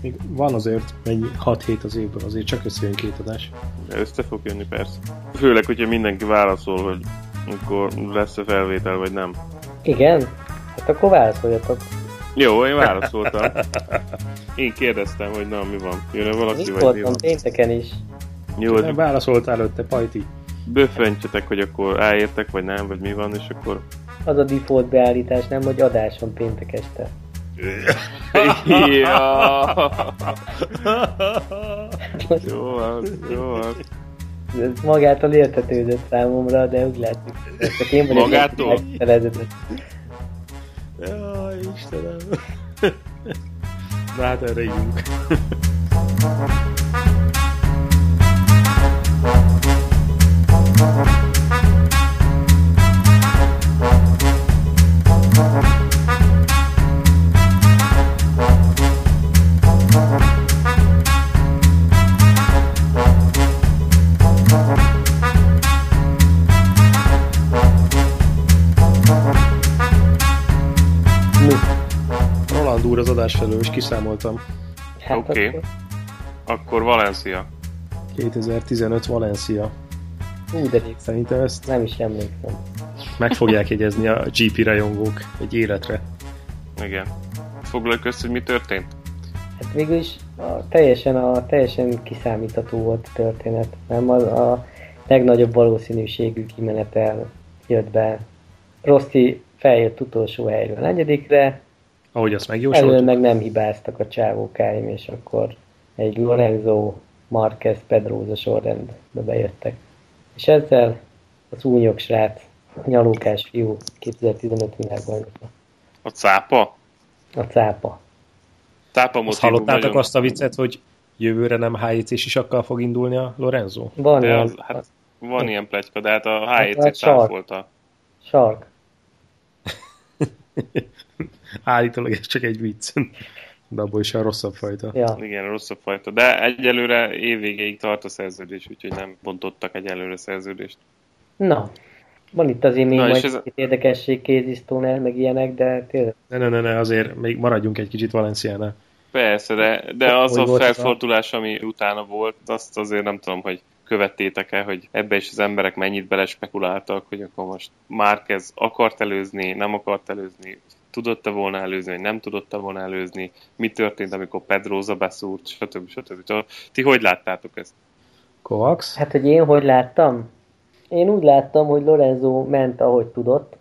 Még van azért mennyi 6 hét az évben, azért csak összejön két adás. De össze fog jönni persze. Főleg, hogyha mindenki válaszol, hogy akkor lesz-e felvétel, vagy nem. Igen? Hát akkor válaszoljatok. Jó, én válaszoltam. Én kérdeztem, hogy na, mi van. Jön-e valaki, Itt vagy mi van? pénteken is. Jó, Nem válaszoltál előtte, Pajti. böfentjetek, hogy akkor elértek, vagy nem, vagy mi van, és akkor... Az a default beállítás, nem, hogy adás van péntek este. Ja. jó van, jó van. Ez magától értetődött számomra, de úgy látszik. Csak én vagyok Magától? Jaj, Istenem. Na hát erre ígyunk. Adás felől, és kiszámoltam. Hát Oké. akkor- Akkor Valencia. 2015 Valencia. Ú, de Szerintem ezt nem is emlékszem. meg fogják jegyezni a GP rajongók egy életre. Igen. Foglaljuk össze, hogy mi történt? Hát végül is a, teljesen, a, teljesen kiszámítható volt a történet. Nem az a legnagyobb valószínűségű kimenetel jött be. Rossi feljött utolsó helyről a negyedikre, Ahogy azt elől megjósoltuk. meg nem hibáztak a csávókáim, és akkor egy Lorenzo, Marquez, Pedroza sorrendbe bejöttek. És ezzel az únyog srác, a nyalókás fiú 2015 világbajnoka. A cápa? A cápa. Cápa Azt motivum hallottátok nagyon... azt a viccet, hogy jövőre nem HJC-s isakkal fog indulni a Lorenzo? Van De ilyen, az, hát van ilyen pletyka, de hát a Hát HEC sark. cáfolta. sark. Állítólag ez csak egy vicc. De abból is a rosszabb fajta. Ja. Igen, rosszabb fajta. De egyelőre évvégéig tart a szerződés, úgyhogy nem bontottak egyelőre szerződést. Na, van itt azért még Na, majd ez érdekesség, Stoner, meg ilyenek, de tényleg Ne, ne, ne, ne, azért még maradjunk egy kicsit Valenciánál. Persze, de, de Hogy az a- felfordulás, ami utána volt, azt azért nem tudom, hogy követtétek-e, hogy ebbe is az emberek mennyit belespekuláltak, hogy akkor most Márquez akart előzni, nem akart előzni, tudott-e volna előzni, vagy nem tudott-e volna előzni, mi történt, amikor Pedroza beszúrt, stb. stb. Ti hogy láttátok ezt? Kovacs? Hát, hogy én hogy láttam? Én úgy láttam, hogy Lorenzo ment, ahogy tudott,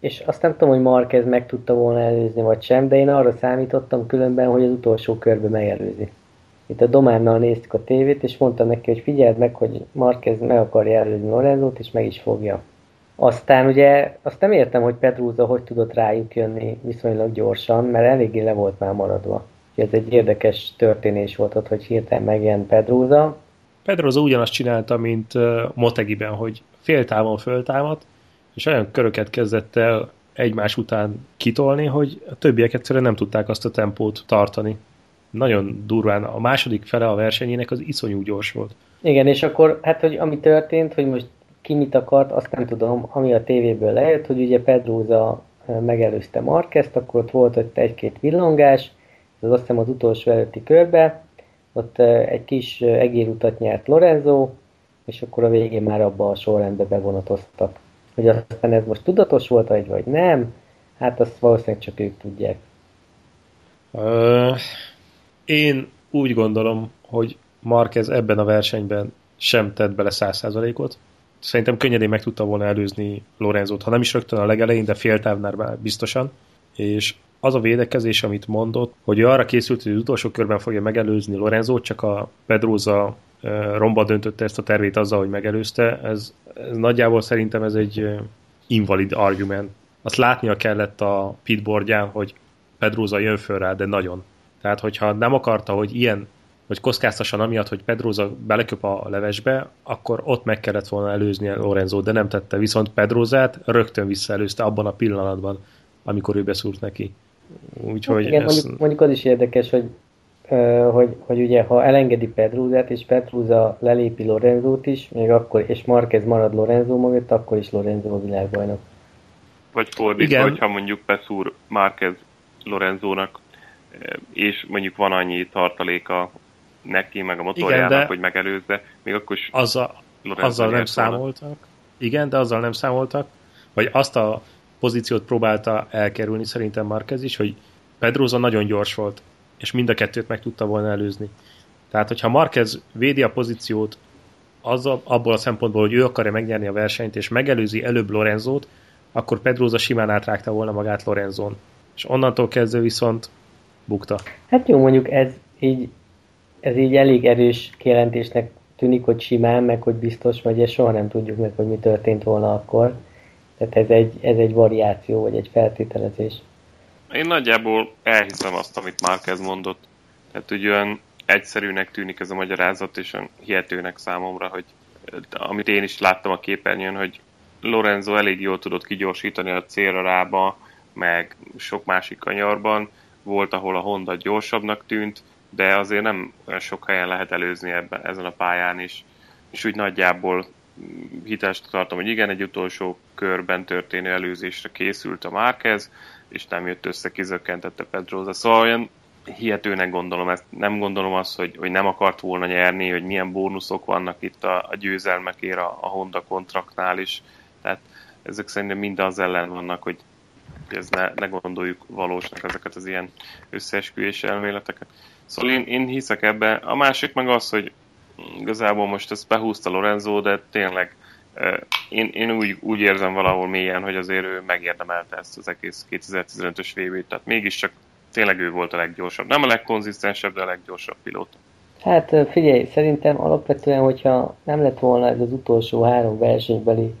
és azt nem tudom, hogy Marquez meg tudta volna előzni, vagy sem, de én arra számítottam különben, hogy az utolsó körbe megelőzi. Itt a Dománnal néztük a tévét, és mondtam neki, hogy figyeld meg, hogy Marquez meg akarja előzni Lorenzót, és meg is fogja. Aztán ugye azt nem értem, hogy Pedroza hogy tudott rájuk jönni viszonylag gyorsan, mert eléggé le volt már maradva. Ez egy érdekes történés volt ott, hogy hirtelen megjelent Pedroza, Pedroza ugyanazt csinálta, mint Motegiben, hogy féltávon föltámadt, és olyan köröket kezdett el egymás után kitolni, hogy a többiek egyszerűen nem tudták azt a tempót tartani. Nagyon durván. A második fele a versenyének az iszonyú gyors volt. Igen, és akkor, hát, hogy ami történt, hogy most ki mit akart, azt nem tudom, ami a tévéből lejött, hogy ugye Pedroza eh, megelőzte Marquezt, akkor ott volt ott egy-két villongás, ez azt hiszem az utolsó előtti körbe, ott egy kis egérutat nyert Lorenzo, és akkor a végén már abba a sorrendbe bevonatoztak. Hogy aztán ez most tudatos volt, vagy, vagy nem, hát azt valószínűleg csak ők tudják. Én úgy gondolom, hogy Marquez ebben a versenyben sem tett bele 100%-ot. Szerintem könnyedén meg tudta volna előzni Lorenzót, ha nem is rögtön a legelején, de fél távnál már biztosan. És az a védekezés, amit mondott, hogy ő arra készült, hogy az utolsó körben fogja megelőzni Lorenzót, csak a Pedroza romba döntötte ezt a tervét azzal, hogy megelőzte, ez, ez nagyjából szerintem ez egy invalid argument. Azt látnia kellett a pitboardján, hogy Pedroza jön föl rá, de nagyon. Tehát, hogyha nem akarta, hogy ilyen, hogy kockáztasson amiatt, hogy Pedroza beleköp a levesbe, akkor ott meg kellett volna előzni Lorenzo, de nem tette. Viszont Pedrozát rögtön visszaelőzte abban a pillanatban, amikor ő beszúrt neki. Úgyhogy Igen, ez... mondjuk, mondjuk az is érdekes, hogy, hogy, hogy ugye ha elengedi Pedrúzát, és Pedrúza lelépi Lorenzót is, még akkor, és Marquez marad Lorenzo mögött, akkor is Lorenzo a világbajnok. Vagy fordítva, Igen. hogyha mondjuk beszúr Márquez Lorenzónak és mondjuk van annyi tartaléka neki, meg a motorjának, Igen, hogy megelőzze, még akkor is azzal, azzal nem számoltak. Igen, de azzal nem számoltak, vagy azt a pozíciót próbálta elkerülni szerintem Marquez is, hogy Pedroza nagyon gyors volt, és mind a kettőt meg tudta volna előzni. Tehát, hogyha Marquez védi a pozíciót azzal, abból a szempontból, hogy ő akarja megnyerni a versenyt, és megelőzi előbb Lorenzót, akkor Pedroza simán átrágta volna magát Lorenzón. És onnantól kezdve viszont bukta. Hát jó, mondjuk ez így, ez így elég erős kijelentésnek tűnik, hogy simán, meg hogy biztos, vagy ezt soha nem tudjuk meg, hogy mi történt volna akkor. Tehát ez egy, ez egy variáció, vagy egy feltételezés. Én nagyjából elhiszem azt, amit Márquez mondott. Tehát hogy olyan egyszerűnek tűnik ez a magyarázat, és olyan hihetőnek számomra, hogy amit én is láttam a képernyőn, hogy Lorenzo elég jól tudott kigyorsítani a célra rába, meg sok másik kanyarban. Volt, ahol a Honda gyorsabbnak tűnt, de azért nem olyan sok helyen lehet előzni ebben, ezen a pályán is. És úgy nagyjából hitest tartom, hogy igen, egy utolsó körben történő előzésre készült a Márquez, és nem jött össze, kizökkentette Pedroza. Szóval olyan hihetőnek gondolom ezt. Nem gondolom azt, hogy, hogy nem akart volna nyerni, hogy milyen bónuszok vannak itt a, a győzelmekért a, a Honda kontraktnál is. Tehát ezek szerintem mind az ellen vannak, hogy ez ne, ne gondoljuk valósnak ezeket az ilyen összeesküvés elméleteket. Szóval én, én hiszek ebbe. A másik meg az, hogy igazából most ezt behúzta Lorenzo, de tényleg én, én úgy, úgy érzem valahol mélyen, hogy azért ő megérdemelte ezt az egész 2015-ös vb tehát mégiscsak tényleg ő volt a leggyorsabb. Nem a legkonzisztensebb, de a leggyorsabb pilóta. Hát figyelj, szerintem alapvetően, hogyha nem lett volna ez az utolsó három versenybeli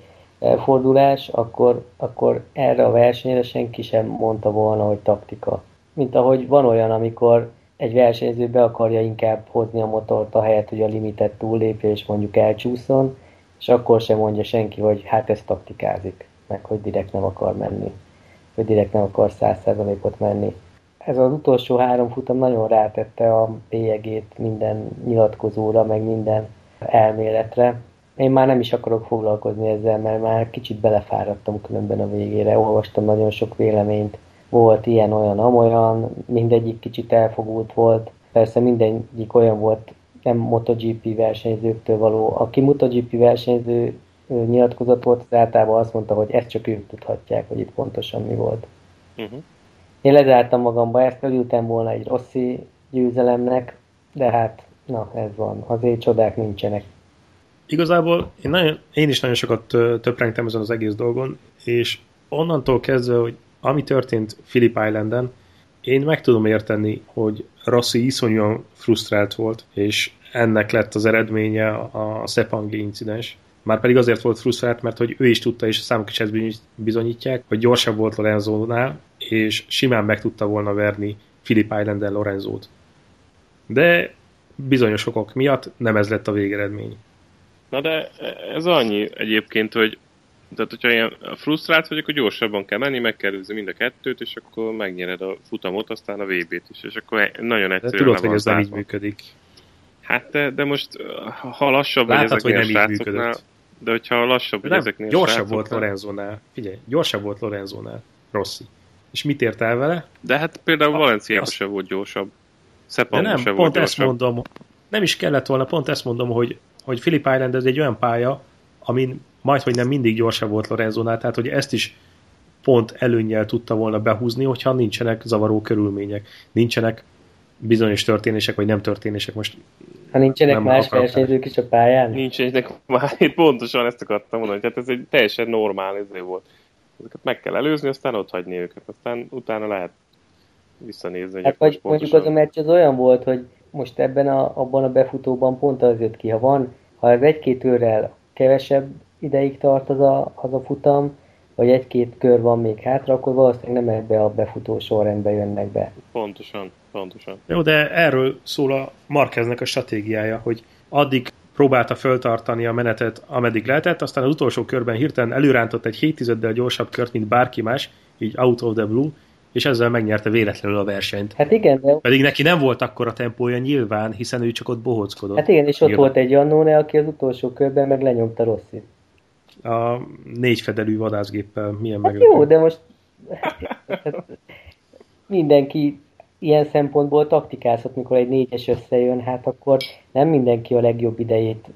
fordulás, akkor, akkor erre a versenyre senki sem mondta volna, hogy taktika. Mint ahogy van olyan, amikor egy versenyző be akarja inkább hozni a motort helyet, hogy a limitet túllépje és mondjuk elcsúszon, és akkor sem mondja senki, hogy hát ez taktikázik, meg hogy direkt nem akar menni, hogy direkt nem akar 100%-ot menni. Ez az utolsó három futam nagyon rátette a bélyegét minden nyilatkozóra, meg minden elméletre. Én már nem is akarok foglalkozni ezzel, mert már kicsit belefáradtam különben a végére. Olvastam nagyon sok véleményt, volt ilyen, olyan, amolyan, mindegyik kicsit elfogult volt. Persze mindegyik olyan volt, nem MotoGP versenyzőktől való. Aki MotoGP versenyző nyilatkozat volt, az általában azt mondta, hogy ezt csak ők tudhatják, hogy itt pontosan mi volt. Uh-huh. Én lezártam magamba ezt, örültem volna egy rosszi győzelemnek, de hát, na, ez van. Azért csodák nincsenek. Igazából én, nagyon, én is nagyon sokat töprengtem ezen az egész dolgon, és onnantól kezdve, hogy ami történt Philip Islanden, én meg tudom érteni, hogy Rossi iszonyúan frusztrált volt, és ennek lett az eredménye a Sepangli incidens. Már pedig azért volt frusztrált, mert hogy ő is tudta, és a számok is ezt bizonyítják, hogy gyorsabb volt Lorenzónál, és simán meg tudta volna verni Philip Islanden Lorenzót. De bizonyos okok miatt nem ez lett a végeredmény. Na de ez annyi egyébként, hogy tehát, hogyha ilyen frusztrált vagy, akkor gyorsabban kell menni, meg kell mind a kettőt, és akkor megnyered a futamot, aztán a VB-t is, és akkor nagyon egyszerűen de tudod, hogy ez nem így működik. Hát de, de most, ha lassabb Látod, vagy ezeknél hogy nem a srácoknál, de hogyha lassabb vagy ezeknél gyorsabb volt Lorenzónál, figyelj, gyorsabb volt Lorenzónál, Rossi. És mit ért el vele? De hát például Valenciában sem volt gyorsabb. Szepang de nem, pont volt ezt gyorsabb. mondom, nem is kellett volna, pont ezt mondom, hogy, hogy Philip Island ez egy olyan pálya, amin majd, hogy nem mindig gyorsabb volt Lorenzónál, tehát hogy ezt is pont előnyel tudta volna behúzni, hogyha nincsenek zavaró körülmények, nincsenek bizonyos történések, vagy nem történések. Most ha nincsenek nem más versenyzők is a pályán? Nincsenek már, itt pontosan ezt akartam mondani, hogy hát ez egy teljesen normál izé volt. Ezeket meg kell előzni, aztán ott hagyni őket, aztán utána lehet visszanézni. Hát vagy mondjuk az a meccs az olyan volt, hogy most ebben a, abban a befutóban pont az jött ki, ha van, ha ez egy-két őrrel kevesebb ideig tart az a, az a futam, vagy egy-két kör van még hátra, akkor valószínűleg nem ebbe a befutó sorrendbe jönnek be. Pontosan, pontosan. Jó, de erről szól a Marqueznek a stratégiája, hogy addig próbálta föltartani a menetet, ameddig lehetett, aztán az utolsó körben hirtelen előrántott egy 7 tizeddel gyorsabb kört, mint bárki más, így out of the blue, és ezzel megnyerte véletlenül a versenyt. Hát igen, de... Pedig neki nem volt akkor a tempója nyilván, hiszen ő csak ott bohóckodott. Hát igen, és ott nyilván. volt egy Annone, aki az utolsó körben meg lenyomta Rosszit a négy fedelű vadászgéppel milyen hát Jó, de most hát, mindenki ilyen szempontból taktikázhat, mikor egy négyes összejön, hát akkor nem mindenki a legjobb idejét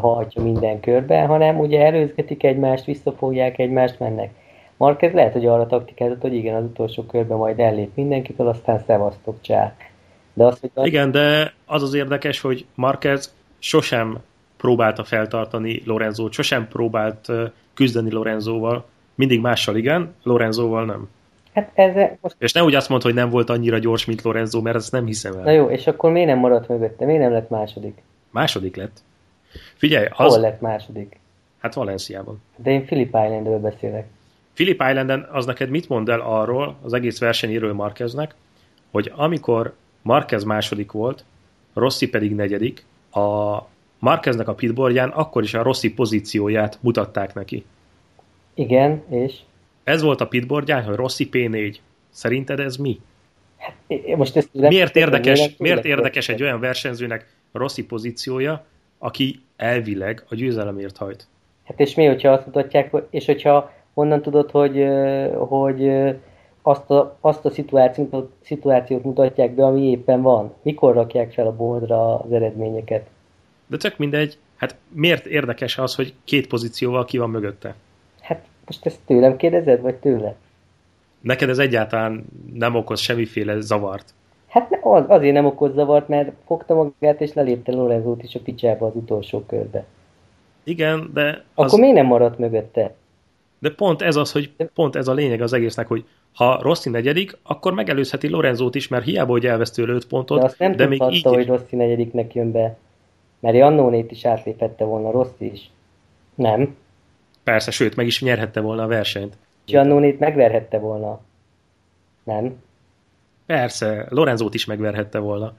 hajtja minden körben, hanem ugye előzgetik egymást, visszafogják egymást, mennek. Marquez lehet, hogy arra taktikázott, hogy igen, az utolsó körben majd ellép mindenkitől, aztán szevasztok csá. De az, hogy az... Igen, de az az érdekes, hogy Marquez sosem próbálta feltartani Lorenzót, sosem próbált küzdeni Lorenzóval, mindig mással igen, Lorenzóval nem. Hát ez most... És ne úgy azt mondta, hogy nem volt annyira gyors, mint Lorenzo, mert ezt nem hiszem el. Na jó, és akkor miért nem maradt mögötte? Miért nem lett második? Második lett. Figyelj, az... Hol lett második? Hát Valenciában. De én Philip Islandről beszélek. Philip Islanden az neked mit mond el arról, az egész versenyéről Marqueznek, hogy amikor Marquez második volt, Rossi pedig negyedik, a Marqueznek a pitboardján akkor is a Rossi pozícióját mutatták neki. Igen, és? Ez volt a pitboardján, hogy Rossi P4. Szerinted ez mi? Hát, most ezt miért érdekes, miért érdekes egy olyan versenyzőnek Rossi pozíciója, aki elvileg a győzelemért hajt? Hát és mi, hogyha azt mutatják, és hogyha honnan tudod, hogy, hogy azt a, azt a szituációt, szituációt mutatják be, ami éppen van? Mikor rakják fel a boldra az eredményeket? De csak mindegy, hát miért érdekes az, hogy két pozícióval ki van mögötte? Hát most ezt tőlem kérdezed, vagy tőle? Neked ez egyáltalán nem okoz semmiféle zavart. Hát az, azért nem okoz zavart, mert fogta magát és lelépte Lorenzót is a picsába az utolsó körbe. Igen, de... Az... Akkor miért nem maradt mögötte? De pont ez az, hogy pont ez a lényeg az egésznek, hogy ha Rossi negyedik, akkor megelőzheti Lorenzót is, mert hiába, hogy elvesztő 5 pontot, de, azt nem de még így... hogy Rossi negyediknek jön be. Mert Jannónét is átlépette volna Rossi is. Nem. Persze, sőt, meg is nyerhette volna a versenyt. Jannónét megverhette volna. Nem. Persze, Lorenzót is megverhette volna.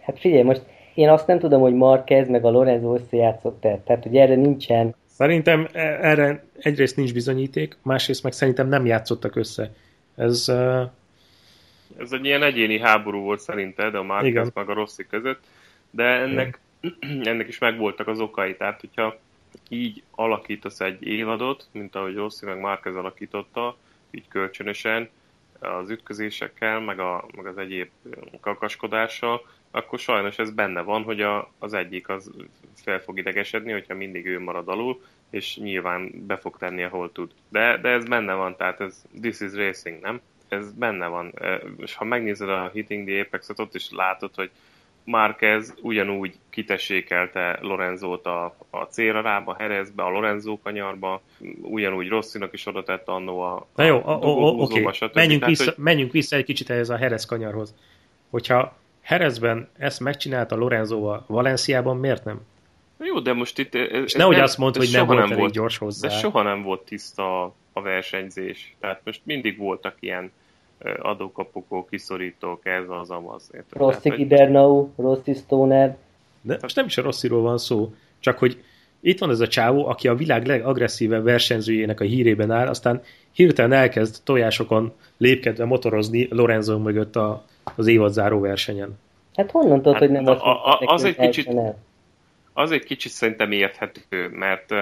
Hát figyelj, most én azt nem tudom, hogy Marquez meg a Lorenzo összejátszott-e. Tehát, hogy erre nincsen Szerintem e, erre egyrészt nincs bizonyíték, másrészt meg szerintem nem játszottak össze. Ez, uh... Ez egy ilyen egyéni háború volt szerinted a Marquez meg a Rossi között, de ennek, ennek is megvoltak az okai. Tehát, hogyha így alakítasz egy évadot, mint ahogy Rossi meg Marquez alakította, így kölcsönösen, az ütközésekkel, meg, a, meg az egyéb kakaskodással, akkor sajnos ez benne van, hogy a, az egyik az fel fog idegesedni, hogyha mindig ő marad alul, és nyilván be fog tenni, ahol tud. De, de ez benne van, tehát ez this is racing, nem? Ez benne van. És ha megnézed a Hitting the Apex-et, ott is látod, hogy Márquez ugyanúgy kitessékelte Lorenzót a, a célra rába, Herezbe, a Lorenzo kanyarba, ugyanúgy Rosszinak is oda tett annó a, Na jó, a, a, oké, okay. menjünk, vissza, hogy... menjünk vissza egy kicsit ehhez a Herez kanyarhoz. Hogyha Herezben ezt megcsinálta Lorenzóval, Valenciában miért nem? Jó, de most itt... Ez, És nehogy azt mondd, hogy nem volt nem elég gyors hozzá. De soha nem volt tiszta a versenyzés. Tehát most mindig voltak ilyen adókapukó, kiszorítók, ez az, amaz. Rossi Kibernau, Rossi Stoner. De most nem is a Rossziról van szó, csak hogy itt van ez a csávó, aki a világ legagresszívebb versenyzőjének a hírében áll, aztán hirtelen elkezd tojásokon lépkedve motorozni Lorenzo mögött a, az évadzáró versenyen. Hát honnan tudod, hát, hogy nem a, a, a, az egy kicsit, az egy kicsit szerintem érthető, mert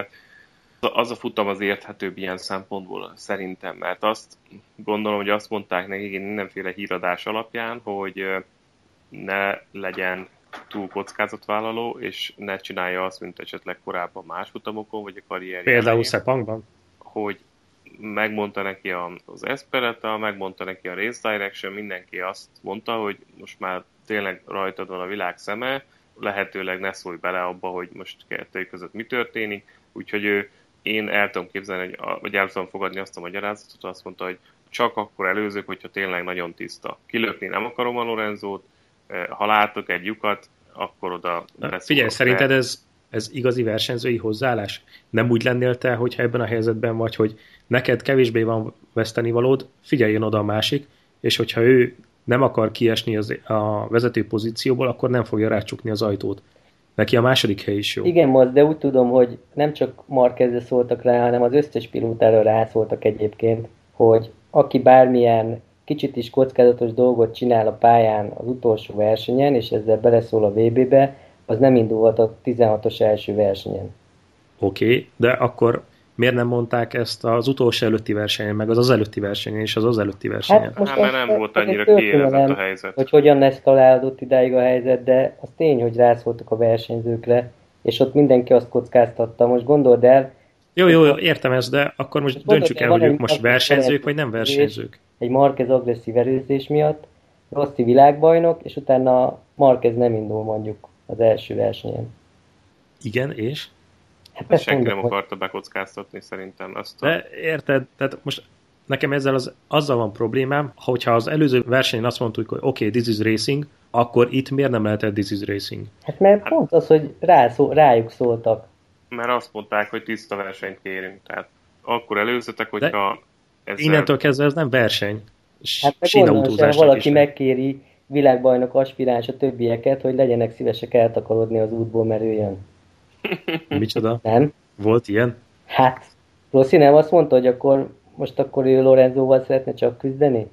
az a futam az érthetőbb ilyen szempontból szerintem, mert azt gondolom, hogy azt mondták nekik mindenféle híradás alapján, hogy ne legyen túl kockázatvállaló, és ne csinálja azt, mint esetleg korábban más futamokon, vagy a karrierjén. Például Szepangban? Hogy megmondta neki az Espereta, megmondta neki a Race Direction, mindenki azt mondta, hogy most már tényleg rajtad van a világ szeme, lehetőleg ne szólj bele abba, hogy most kettői között mi történik, úgyhogy ő, én el tudom képzelni, hogy, vagy el tudom fogadni azt a magyarázatot, azt mondta, hogy csak akkor előzök, hogyha tényleg nagyon tiszta. Kilökni nem akarom a Lorenzót, eh, ha látok egy lyukat, akkor oda Na, Figyelj, szerinted ez, ez igazi versenyzői hozzáállás? Nem úgy lennél te, hogyha ebben a helyzetben vagy, hogy neked kevésbé van veszteni valód, figyeljen oda a másik, és hogyha ő nem akar kiesni az, a vezető pozícióból, akkor nem fogja rácsukni az ajtót. Neki a második hely is jó. Igen, most, de úgy tudom, hogy nem csak Marquezre szóltak rá, hanem az összes pilótára rászóltak egyébként, hogy aki bármilyen kicsit is kockázatos dolgot csinál a pályán az utolsó versenyen, és ezzel beleszól a VB-be, az nem indulhat a 16-os első versenyen. Oké, okay, de akkor miért nem mondták ezt az utolsó előtti versenyen, meg az az előtti versenyen, és az az előtti versenyen? Hát, most hát mert nem volt annyira kiélezett a helyzet. Hogy hogyan eszkalálódott idáig a helyzet, de az tény, hogy rászóltak a versenyzőkre, és ott mindenki azt kockáztatta. Most gondold el, jó, jó, jó, értem ezt, de akkor most döntsük el, hogy ők most versenyzők, vagy nem versenyzők. Egy Marquez agresszív erőzés miatt, Rossi világbajnok, és utána Marquez nem indul mondjuk az első versenyen. Igen, és? Hát senki nem akarta bekockáztatni szerintem azt. A... De érted, tehát most nekem ezzel az, azzal van problémám, hogyha az előző versenyen azt mondtuk, hogy oké, okay, this is racing, akkor itt miért nem lehetett this is racing? Hát mert hát, pont az, hogy rá szó, rájuk szóltak. Mert azt mondták, hogy tiszta versenyt kérünk, tehát akkor előzötek, hogyha... Ezzel... Innentől kezdve ez nem verseny. Hát meg valaki megkéri világbajnok aspiráns a többieket, hogy legyenek szívesek eltakarodni az útból, mert ő jön. Micsoda? Nem? Volt ilyen? Hát, Rossi nem azt mondta, hogy akkor most akkor ő Lorenzóval szeretne csak küzdeni?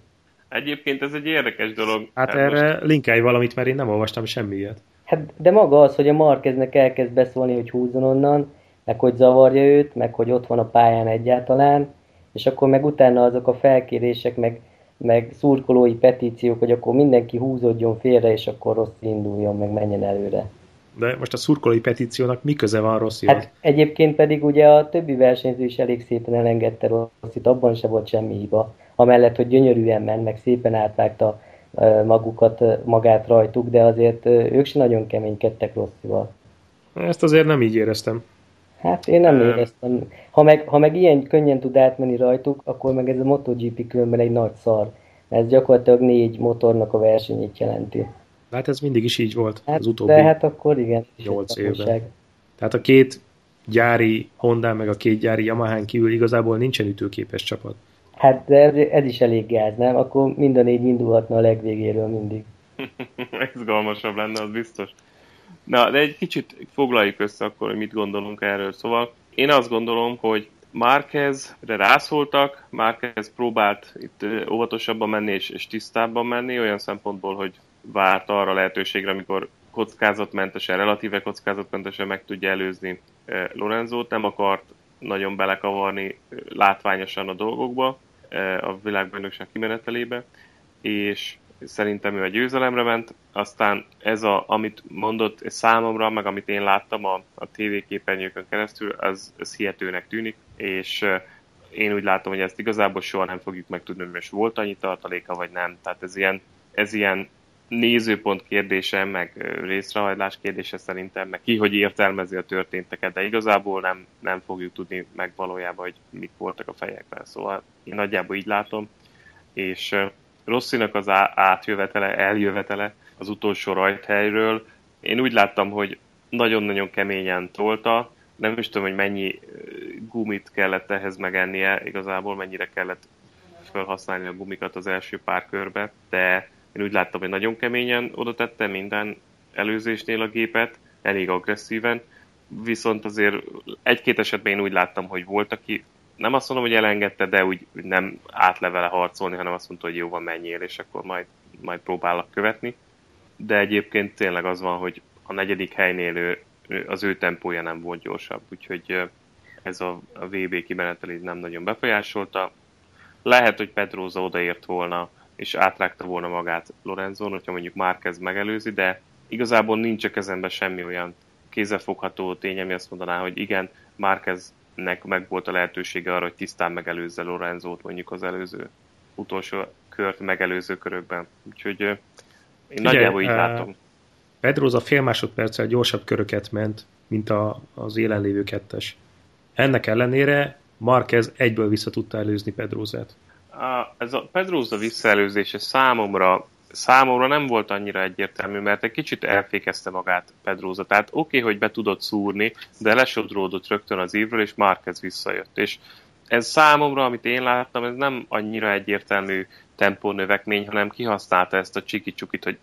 Egyébként ez egy érdekes dolog. Hát, hát erre most... linkelj valamit, mert én nem olvastam semmiet. Hát, de maga az, hogy a Markeznek elkezd beszólni, hogy húzzon onnan, meg hogy zavarja őt, meg hogy ott van a pályán egyáltalán, és akkor meg utána azok a felkérések, meg, meg szurkolói petíciók, hogy akkor mindenki húzódjon félre, és akkor rossz induljon, meg menjen előre. De most a szurkolói petíciónak mi köze van rossz Hát egyébként pedig ugye a többi versenyző is elég szépen elengedte Rosszit, abban se volt semmi hiba. Amellett, hogy gyönyörűen ment, meg szépen átvágta magukat, magát rajtuk, de azért ők se nagyon keménykedtek Rosszival. Ezt azért nem így éreztem. Hát én nem éreztem. Ha meg, ha meg ilyen könnyen tud átmenni rajtuk, akkor meg ez a MotoGP különben egy nagy szar. Ez gyakorlatilag négy motornak a versenyét jelenti. Hát ez mindig is így volt hát, az utóbbi De hát akkor igen. 8 évben. Tehát a két gyári Honda meg a két gyári Yamaha kívül igazából nincsen ütőképes csapat. Hát de ez, ez is elég gáz, nem? Akkor mind a négy indulhatna a legvégéről mindig. Izgalmasabb lenne, az biztos. Na, de egy kicsit foglaljuk össze akkor, hogy mit gondolunk erről. Szóval én azt gondolom, hogy Márquezre rászóltak, Márquez próbált itt óvatosabban menni és, és tisztábban menni, olyan szempontból, hogy várt arra lehetőségre, amikor kockázatmentesen, relatíve kockázatmentesen meg tudja előzni Lorenzót, nem akart nagyon belekavarni látványosan a dolgokba, a világbajnokság kimenetelébe, és szerintem ő egy győzelemre ment, aztán ez, a, amit mondott számomra, meg amit én láttam a, a tévéképernyőkön keresztül, az, az hihetőnek tűnik, és én úgy látom, hogy ezt igazából soha nem fogjuk megtudni, hogy most volt annyi tartaléka, vagy nem. Tehát ez ilyen, ez ilyen nézőpont kérdése, meg részrehajlás kérdése szerintem, meg ki, hogy értelmezi a történteket, de igazából nem, nem fogjuk tudni meg valójában, hogy mik voltak a fejekben. Szóval én nagyjából így látom, és Rosszinak az átjövetele, eljövetele az utolsó rajthelyről, én úgy láttam, hogy nagyon-nagyon keményen tolta, nem is tudom, hogy mennyi gumit kellett ehhez megennie, igazából mennyire kellett felhasználni a gumikat az első pár körbe, de én úgy láttam, hogy nagyon keményen oda tette minden előzésnél a gépet, elég agresszíven, viszont azért egy-két esetben én úgy láttam, hogy volt, aki nem azt mondom, hogy elengedte, de úgy nem átlevele harcolni, hanem azt mondta, hogy jó van, menjél, és akkor majd, majd próbálok követni. De egyébként tényleg az van, hogy a negyedik helynél ő, az ő tempója nem volt gyorsabb, úgyhogy ez a, a VB kimenetelét nem nagyon befolyásolta. Lehet, hogy Pedroza odaért volna és átrágta volna magát Lorenzon, hogyha mondjuk Márquez megelőzi, de igazából nincs a kezemben semmi olyan kézzelfogható tény, ami azt mondaná, hogy igen, Márqueznek meg volt a lehetősége arra, hogy tisztán megelőzze Lorenzót mondjuk az előző utolsó kört megelőző körökben. Úgyhogy én Ugye, nagyjából így uh, látom. Pedroza fél másodperccel gyorsabb köröket ment, mint a, az élenlévő kettes. Ennek ellenére Marquez egyből vissza tudta előzni Pedrózát ez a Pedroza visszaelőzése számomra számomra nem volt annyira egyértelmű, mert egy kicsit elfékezte magát Pedroza. Tehát oké, okay, hogy be tudott szúrni, de lesodródott rögtön az évről, és Márquez visszajött. És ez számomra, amit én láttam, ez nem annyira egyértelmű tempónövekmény, hanem kihasználta ezt a csiki-csukit, hogy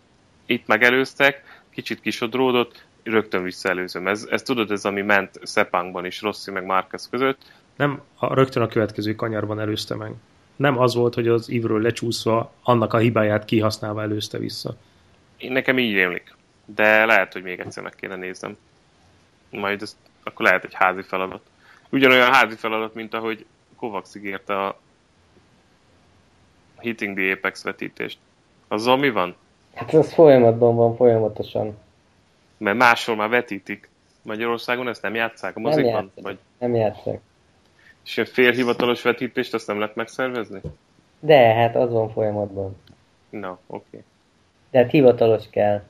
itt megelőztek, kicsit kisodródott, rögtön visszaelőzöm. Ez, ez tudod, ez ami ment Szepánkban is, Rossi meg Márquez között. Nem, a, rögtön a következő kanyarban előzte meg nem az volt, hogy az ívről lecsúszva annak a hibáját kihasználva előzte vissza. Én nekem így rémlik. De lehet, hogy még egyszer meg kéne néznem. Majd ez akkor lehet egy házi feladat. ugyanolyan házi feladat, mint ahogy Kovacs ígérte a Hitting the Apex vetítést. Azzal mi van? Hát az folyamatban van, folyamatosan. Mert máshol már vetítik. Magyarországon ezt nem játszák a mozikban? Nem játszák. Vagy... Nem játszák. És a félhivatalos vetítést azt nem lehet megszervezni? De, hát az van folyamatban. Na, oké. Okay. De hát hivatalos kell.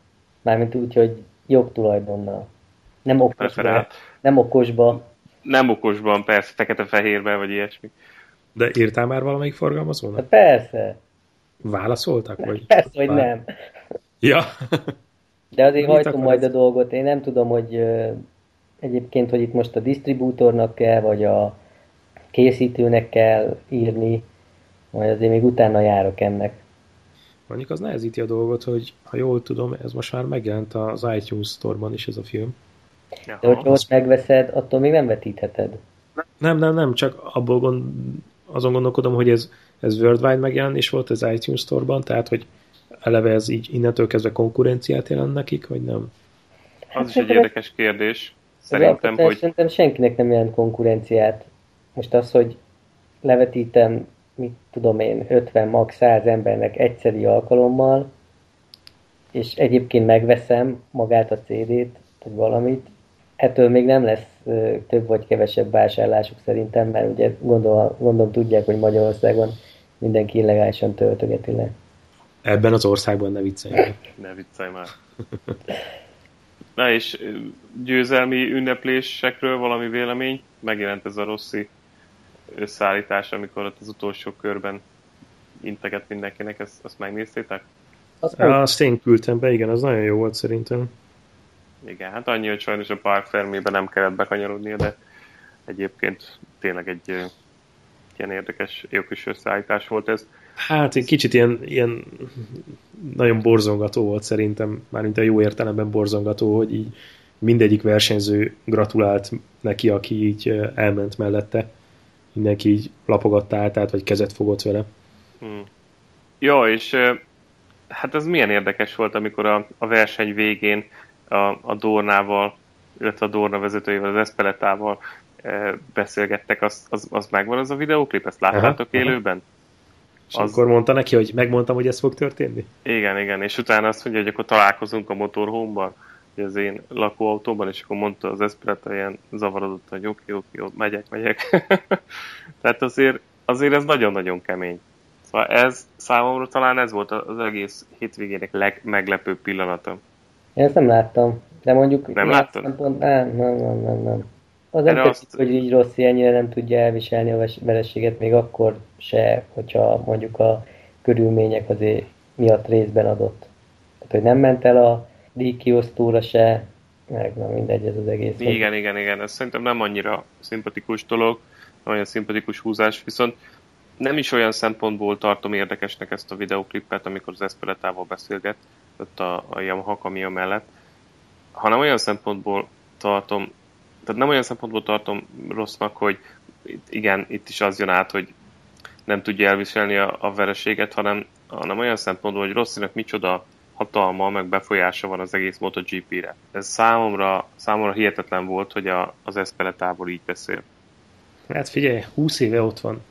Mármint úgy, hogy jogtulajdonnal. Nem okosba. Nem okosba. Nem okosban, persze, fekete-fehérben, vagy ilyesmi. De írtál már valamelyik forgalmazónak? Hát persze. Válaszoltak? Vagy persze, hogy bár... nem. Ja. De azért hajtom majd ez... a dolgot. Én nem tudom, hogy uh, egyébként, hogy itt most a disztribútornak kell, vagy a készítőnek kell írni, majd azért még utána járok ennek. Mondjuk az nehezíti a dolgot, hogy ha jól tudom, ez most már megjelent az iTunes Store-ban is ez a film. De hogyha most megveszed, attól még nem vetítheted. Nem, nem, nem, csak abból gond, azon gondolkodom, hogy ez, ez worldwide megjelenés volt az iTunes Store-ban, tehát hogy eleve ez így innentől kezdve konkurenciát jelent nekik, vagy nem? Az is egy érdekes kérdés. Szerintem, hogy... Szerintem senkinek nem jelent konkurenciát. Most az, hogy levetítem, mit tudom én, 50, max 100 embernek egyszeri alkalommal, és egyébként megveszem magát a CD-t, vagy valamit, ettől még nem lesz több vagy kevesebb vásárlásuk szerintem, mert ugye gondol, gondolom tudják, hogy Magyarországon mindenki illegálisan töltögeti le. Ebben az országban ne viccelj Ne viccelj már. Na és győzelmi ünneplésekről valami vélemény? Megjelent ez a Rossi összeállítás, amikor ott az utolsó körben integet mindenkinek, ezt, azt megnéztétek? Azt, azt én küldtem be, igen, az nagyon jó volt szerintem. Igen, hát annyi, hogy sajnos a Park Fermébe nem kellett bekanyarodnia, de egyébként tényleg egy ilyen érdekes, jó kis összeállítás volt ez. Hát egy kicsit ilyen, ilyen nagyon borzongató volt szerintem, mármint a jó értelemben borzongató, hogy így mindegyik versenyző gratulált neki, aki így elment mellette. Mindenki így lapogatta át, tehát, vagy kezet fogott vele. Hmm. Jó, és hát ez milyen érdekes volt, amikor a, a verseny végén a, a Dornával, illetve a Dorna vezetőjével, az Espeletával e, beszélgettek, az, az, az megvan az a videóklip, ezt láttátok aha, élőben? És az... akkor mondta neki, hogy megmondtam, hogy ez fog történni? Igen, igen, és utána azt mondja, hogy akkor találkozunk a motorhome-ban, hogy az én lakóautóban, és akkor mondta az Espeleta ilyen zavarodott, hogy oké, oké, oké, megyek, megyek. Tehát azért, azért ez nagyon-nagyon kemény. Szóval ez számomra talán ez volt az egész hétvégének legmeglepőbb pillanata. Én ezt nem láttam, de mondjuk... Nem láttad? Pont, nem, nem, nem, nem, nem. Az nem tetszik, azt... hogy így rossz ennyire nem tudja elviselni a vereséget, még akkor se, hogyha mondjuk a körülmények azért miatt részben adott. Tehát, hogy nem ment el a díjkiosztóra se, meg na mindegy, ez az egész. Igen, igen, igen, ez szerintem nem annyira szimpatikus dolog, nem olyan szimpatikus húzás, viszont nem is olyan szempontból tartom érdekesnek ezt a videoklippet, amikor az Esperetával beszélget, ott a, a Yamaha kamion mellett, hanem olyan szempontból tartom, tehát nem olyan szempontból tartom rossznak, hogy igen, itt is az jön át, hogy nem tudja elviselni a, a vereséget, hanem, hanem olyan szempontból, hogy Rosszinak micsoda hatalma, meg befolyása van az egész MotoGP-re. Ez számomra, számomra hihetetlen volt, hogy a, az Espeletából így beszél. Hát figyelj, 20 éve ott van.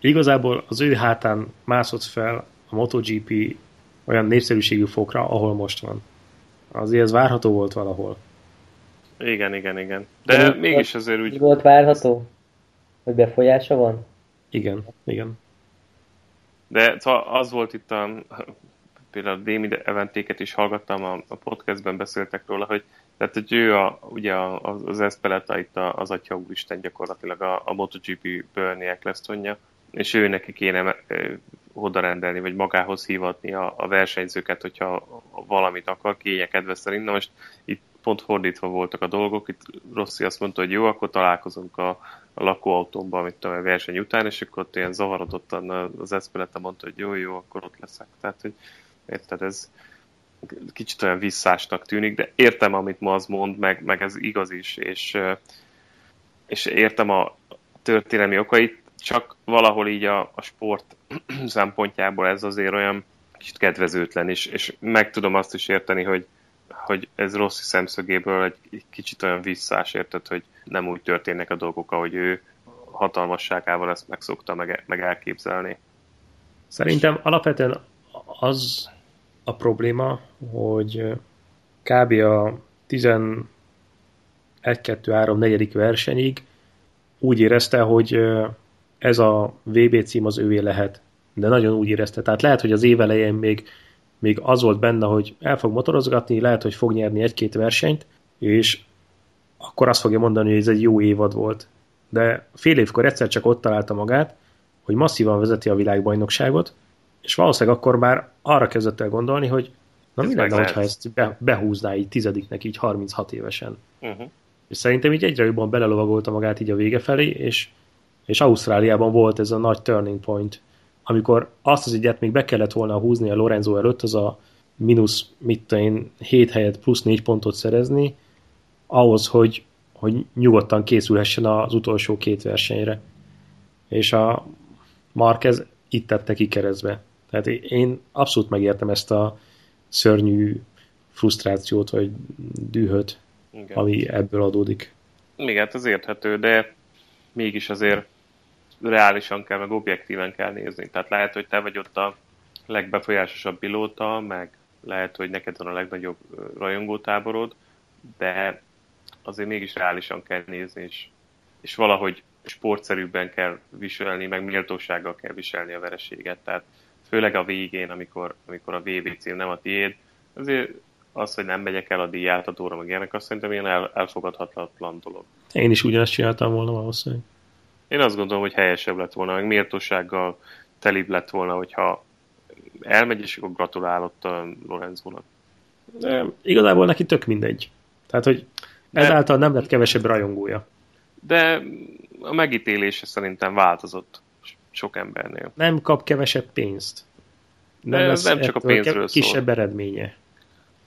Igazából az ő hátán mászott fel a MotoGP olyan népszerűségű fokra, ahol most van. Azért ez várható volt valahol. Igen, igen, igen. De, De mégis azért úgy... volt várható? Hogy befolyása van? Igen, igen. De az volt itt a, például Démi eventéket is hallgattam, a, a podcastben beszéltek róla, hogy tehát, hogy ő a, ugye az Espeleta itt az Atya Úristen gyakorlatilag a, a MotoGP Bernie Ecclestonja, és ő neki kéne oda rendelni, vagy magához hívatni a, a versenyzőket, hogyha valamit akar, kényekedve szerint. Na most itt pont fordítva voltak a dolgok, itt Rossi azt mondta, hogy jó, akkor találkozunk a, a lakóautómban, amit tudom, a verseny után, és akkor ott ilyen zavarodottan az Espeleta mondta, hogy jó, jó, akkor ott leszek. Tehát, hogy érted, ez kicsit olyan visszásnak tűnik, de értem, amit ma az mond, meg, meg ez igaz is, és, és értem a történelmi okait, csak valahol így a, a sport szempontjából ez azért olyan kicsit kedvezőtlen, és, és meg tudom azt is érteni, hogy hogy ez Rossi szemszögéből egy, egy kicsit olyan visszás, érted, hogy nem úgy történnek a dolgok, ahogy ő hatalmasságával ezt megszokta meg, meg elképzelni. Szerintem alapvetően az a probléma, hogy kb. a 11 2 3 negyedik versenyig úgy érezte, hogy ez a VB cím az ővé lehet. De nagyon úgy érezte. Tehát lehet, hogy az év elején még, még az volt benne, hogy el fog motorozgatni, lehet, hogy fog nyerni egy-két versenyt, és akkor azt fogja mondani, hogy ez egy jó évad volt. De fél évkor egyszer csak ott találta magát, hogy masszívan vezeti a világbajnokságot, és valószínűleg akkor már arra kezdett el gondolni, hogy na ez mi lenne, hogyha ezt be, behúzná így tizediknek, így 36 évesen. Uh-huh. És szerintem így egyre jobban belelovagolta magát így a vége felé, és, és Ausztráliában volt ez a nagy turning point, amikor azt az egyet még be kellett volna húzni a Lorenzo előtt, az a mínusz, mit én, 7 helyet plusz 4 pontot szerezni, ahhoz, hogy, hogy nyugodtan készülhessen az utolsó két versenyre. És a Marquez itt tette ki keresztbe. Tehát én abszolút megértem ezt a szörnyű frusztrációt, vagy dühöt, Igen. ami ebből adódik. Igen, hát ez érthető, de mégis azért reálisan kell, meg objektíven kell nézni. Tehát lehet, hogy te vagy ott a legbefolyásosabb pilóta, meg lehet, hogy neked van a legnagyobb rajongótáborod, de azért mégis reálisan kell nézni, és, és valahogy sportszerűbben kell viselni, meg méltósággal kell viselni a vereséget. Tehát főleg a végén, amikor, amikor a VB cím nem a tiéd, azért az, hogy nem megyek el a díjátadóra, meg ilyenek, azt szerintem ilyen el, elfogadhatatlan dolog. Én is ugyanezt csináltam volna valószínűleg. Én azt gondolom, hogy helyesebb lett volna, meg méltósággal telibb lett volna, hogyha elmegy, és akkor gratulálott a Lorenzónak. De igazából neki tök mindegy. Tehát, hogy ezáltal nem lett kevesebb rajongója. De a megítélése szerintem változott sok embernél. Nem kap kevesebb pénzt. Nem, ez nem csak a pénzről szól. Kisebb eredménye.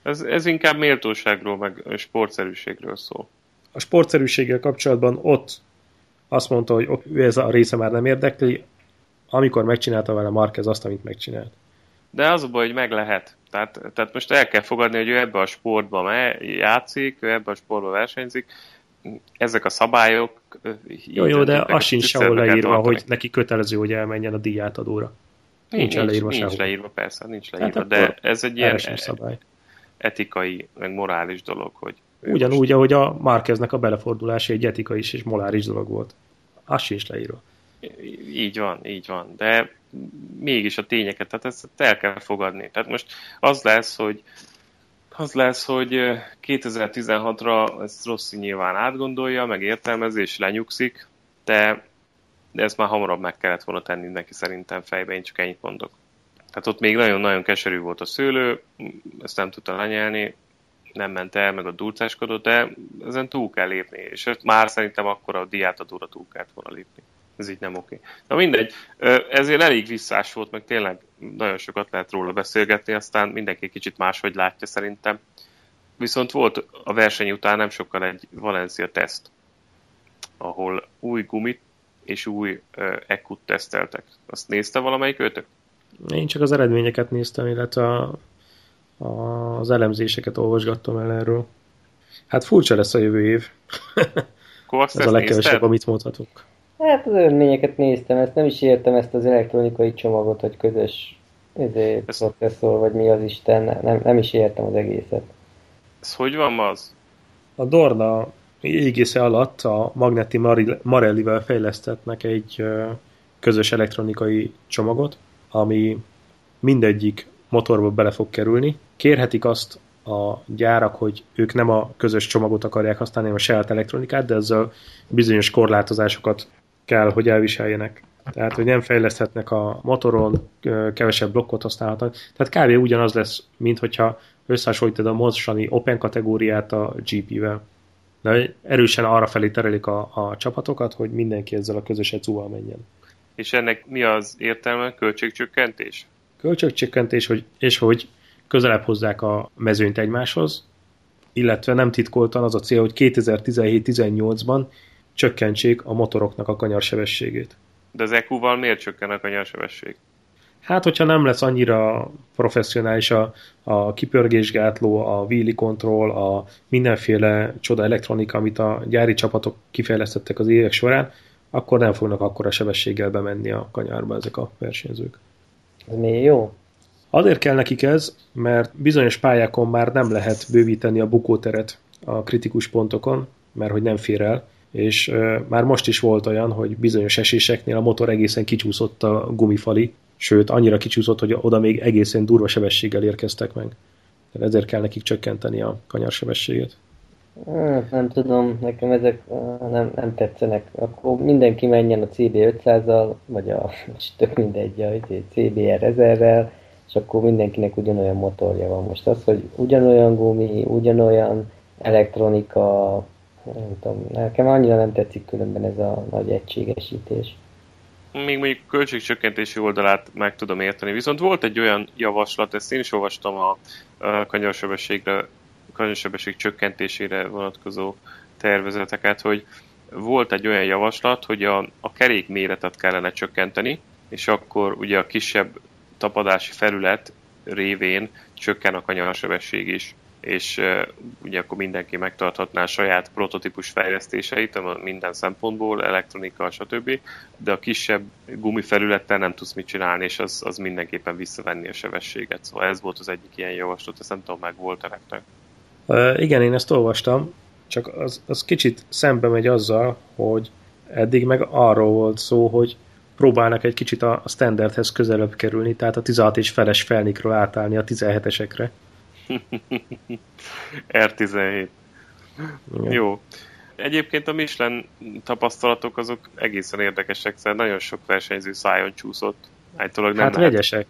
Ez, ez inkább méltóságról, meg sportszerűségről szól. A sportszerűséggel kapcsolatban ott azt mondta, hogy ő ez a része már nem érdekli, amikor megcsinálta vele Marquez azt, amit megcsinált. De az a baj, hogy meg lehet. Tehát, tehát most el kell fogadni, hogy ő ebbe a sportba játszik, ő ebbe a sportba versenyzik, ezek a szabályok... Jó, jó, de az sincs sehol leírva, hogy neki kötelező, hogy elmenjen a díjátadóra. Nincs, nincs leírva Nincs leírva, persze, nincs hát leírva, hát de ez egy ilyen szabály. etikai, meg morális dolog, hogy... Ugyanúgy, most... ahogy a Márkeznek a belefordulása egy etikai és morális dolog volt. Az sincs leírva. Így van, így van, de mégis a tényeket, tehát ezt el kell fogadni. Tehát most az lesz, hogy az lesz, hogy 2016-ra ezt Rossi nyilván átgondolja, meg értelmezi, és lenyugszik, de, de ezt már hamarabb meg kellett volna tenni neki szerintem fejbe, én csak ennyit mondok. Tehát ott még nagyon-nagyon keserű volt a szőlő, ezt nem tudta lenyelni, nem ment el, meg a durcáskodott, de ezen túl kell lépni, és már szerintem akkor a diátadóra túl kellett volna lépni ez így nem oké. Na mindegy, ezért elég visszás volt, meg tényleg nagyon sokat lehet róla beszélgetni, aztán mindenki kicsit máshogy látja szerintem. Viszont volt a verseny után nem sokkal egy Valencia teszt, ahol új gumit és új ekut teszteltek. Azt nézte valamelyik őtök? Én csak az eredményeket néztem, illetve a, a, az elemzéseket olvasgattam el erről. Hát furcsa lesz a jövő év. Ez a legkevesebb, amit mondhatok. Hát az eredményeket néztem, ezt nem is értem ezt az elektronikai csomagot, hogy közös ezért ez... processzor, vagy mi az Isten, nem, nem is értem az egészet. Ez hogy van az? A Dorna égésze alatt a Magneti Marellivel fejlesztetnek egy közös elektronikai csomagot, ami mindegyik motorba bele fog kerülni. Kérhetik azt a gyárak, hogy ők nem a közös csomagot akarják használni, hanem a saját elektronikát, de ezzel bizonyos korlátozásokat kell, hogy elviseljenek. Tehát, hogy nem fejleszthetnek a motoron, kevesebb blokkot használhatnak. Tehát kb. ugyanaz lesz, mint hogyha összehasonlítod a mostani Open kategóriát a GP-vel. De erősen arra felé terelik a, a csapatokat, hogy mindenki ezzel a közös ecúval menjen. És ennek mi az értelme? Költségcsökkentés? Költségcsökkentés, hogy, és hogy közelebb hozzák a mezőnyt egymáshoz, illetve nem titkoltan az a cél, hogy 2017-18-ban csökkentsék a motoroknak a kanyarsebességét. De az EQ-val miért csökken a kanyarsebesség? Hát, hogyha nem lesz annyira professzionális a, a kipörgésgátló, a wheelie control, a mindenféle csoda elektronika, amit a gyári csapatok kifejlesztettek az évek során, akkor nem fognak akkora sebességgel bemenni a kanyarba ezek a versenyzők. Ez miért jó? Azért kell nekik ez, mert bizonyos pályákon már nem lehet bővíteni a bukóteret a kritikus pontokon, mert hogy nem fér el, és már most is volt olyan, hogy bizonyos eséseknél a motor egészen kicsúszott a gumifali, sőt, annyira kicsúszott, hogy oda még egészen durva sebességgel érkeztek meg. Ezért kell nekik csökkenteni a kanyarsebességet. Hát, nem tudom, nekem ezek nem, nem tetszenek. Akkor mindenki menjen a CB 500-al, vagy a, és tök mindegy, a CBR 1000-rel, és akkor mindenkinek ugyanolyan motorja van. Most az, hogy ugyanolyan gumi, ugyanolyan elektronika, nem tudom, nekem annyira nem tetszik különben ez a nagy egységesítés. Még mondjuk költségcsökkentési oldalát meg tudom érteni, viszont volt egy olyan javaslat, ezt én is olvastam a, a kanyarsebességre, kanyarsebesség csökkentésére vonatkozó tervezeteket, hogy volt egy olyan javaslat, hogy a, a kerék méretet kellene csökkenteni, és akkor ugye a kisebb tapadási felület révén csökken a kanyarsebesség is és ugye akkor mindenki megtarthatná a saját prototípus fejlesztéseit minden szempontból, elektronika, stb. De a kisebb gumifelülettel nem tudsz mit csinálni, és az, az mindenképpen visszavenni a sebességet. Szóval ez volt az egyik ilyen javaslat, ezt nem tudom, meg volt nektek. Igen, én ezt olvastam, csak az, az kicsit szembe megy azzal, hogy eddig meg arról volt szó, hogy próbálnak egy kicsit a standardhez közelebb kerülni, tehát a 16 és feles felnikről átállni a 17-esekre. R17. Igen. Jó. Egyébként a Michelin tapasztalatok azok egészen érdekesek, szóval nagyon sok versenyző szájon csúszott. Állítólag nem hát lehet... vegyesek.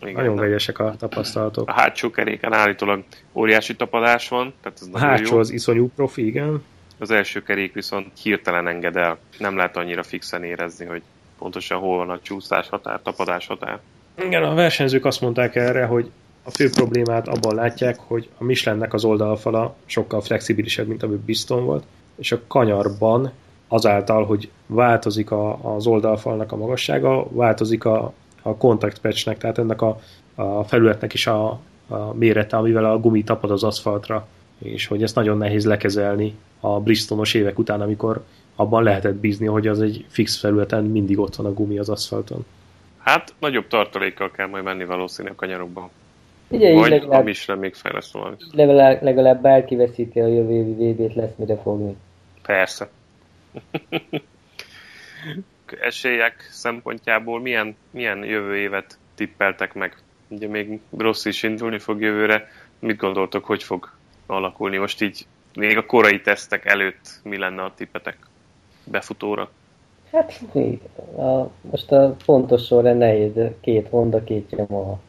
Igen, nagyon nem. vegyesek a tapasztalatok. A hátsó keréken állítólag óriási tapadás van, tehát ez a hátsó jó. az iszonyú profi, igen. Az első kerék viszont hirtelen enged el. Nem lehet annyira fixen érezni, hogy pontosan hol van a csúszás határ, tapadás határ. Igen, a versenyzők azt mondták erre, hogy a fő problémát abban látják, hogy a Michelinnek az oldalfala sokkal flexibilisebb, mint ami Biston volt, és a kanyarban azáltal, hogy változik a, az oldalfalnak a magassága, változik a, a contact patchnek, tehát ennek a, a felületnek is a, a mérete, amivel a gumi tapad az aszfaltra, és hogy ezt nagyon nehéz lekezelni a Bristonos évek után, amikor abban lehetett bízni, hogy az egy fix felületen mindig ott van a gumi az aszfalton. Hát nagyobb tartalékkal kell majd menni valószínűleg a kanyarokban. Ugye, Vagy legalább, a Michelin még fejleszt valamit. Legalább, legalább bárki veszíti a jövő évi VB-t, lesz mire fogni. Persze. Esélyek szempontjából milyen, milyen jövő évet tippeltek meg? Ugye még rossz is indulni fog jövőre. Mit gondoltok, hogy fog alakulni? Most így még a korai tesztek előtt mi lenne a tippetek befutóra? Hát a, most a pontos sorra nehéz, két Honda, két Yamaha.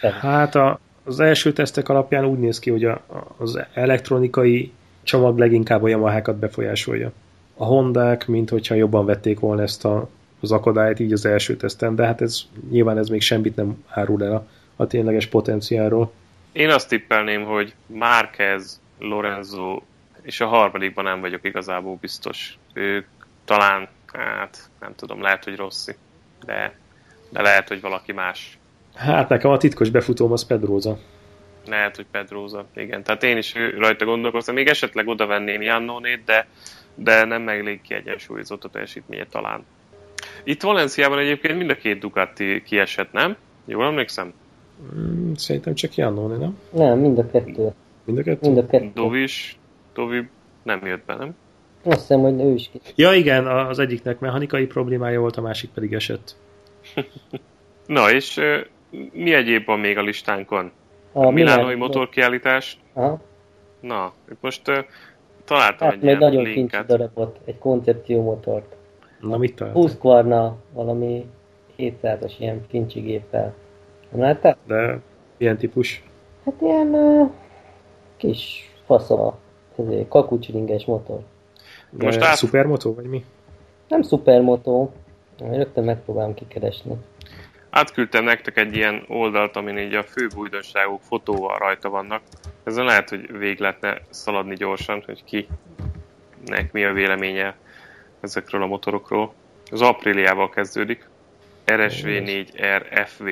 Hát a, az első tesztek alapján úgy néz ki, hogy a, az elektronikai csomag leginkább a Yamahákat befolyásolja. A Hondák, mint hogyha jobban vették volna ezt a, az akadályt így az első teszten, de hát ez nyilván ez még semmit nem árul el a, a tényleges potenciálról. Én azt tippelném, hogy Márquez, Lorenzo és a harmadikban nem vagyok igazából biztos. Ők talán, hát nem tudom, lehet, hogy Rossi, de, de lehet, hogy valaki más. Hát nekem a titkos befutóm az Pedroza. Lehet, hogy Pedroza, igen. Tehát én is rajta gondolkoztam. Még esetleg oda venném Jannónét, de, de nem meg elég kiegyensúlyozott a teljesítménye talán. Itt Valenciában egyébként mind a két Ducati kiesett, nem? Jól emlékszem? Mm, szerintem csak Jannóni, nem? Nem, mind a kettő. Mind a kettő? Mind a kettő. Dovis, Dovi nem jött be, nem? Azt hiszem, hogy ő is ki. Ja igen, az egyiknek mechanikai problémája volt, a másik pedig esett. Na, és mi egyéb van még a listánkon? A, a Milánói motorkiállítás. Aha. Na, most uh, találtam hát egy ilyen nagyon linket. darabot, egy koncepciómotort. Na, mit találtam? Husqvarna, valami 700-as ilyen kincsi géppel. Nem láttál? De ilyen típus? Hát ilyen uh, kis faszova, kakucsringes motor. De most át... szupermotó, vagy mi? Nem szupermotó. Rögtön megpróbálom kikeresni. Átküldtem nektek egy ilyen oldalt, amin így a fő újdonságok fotóval rajta vannak. Ezen lehet, hogy végig lehetne szaladni gyorsan, hogy ki nek mi a véleménye ezekről a motorokról. Az apríliával kezdődik. RSV4R FV.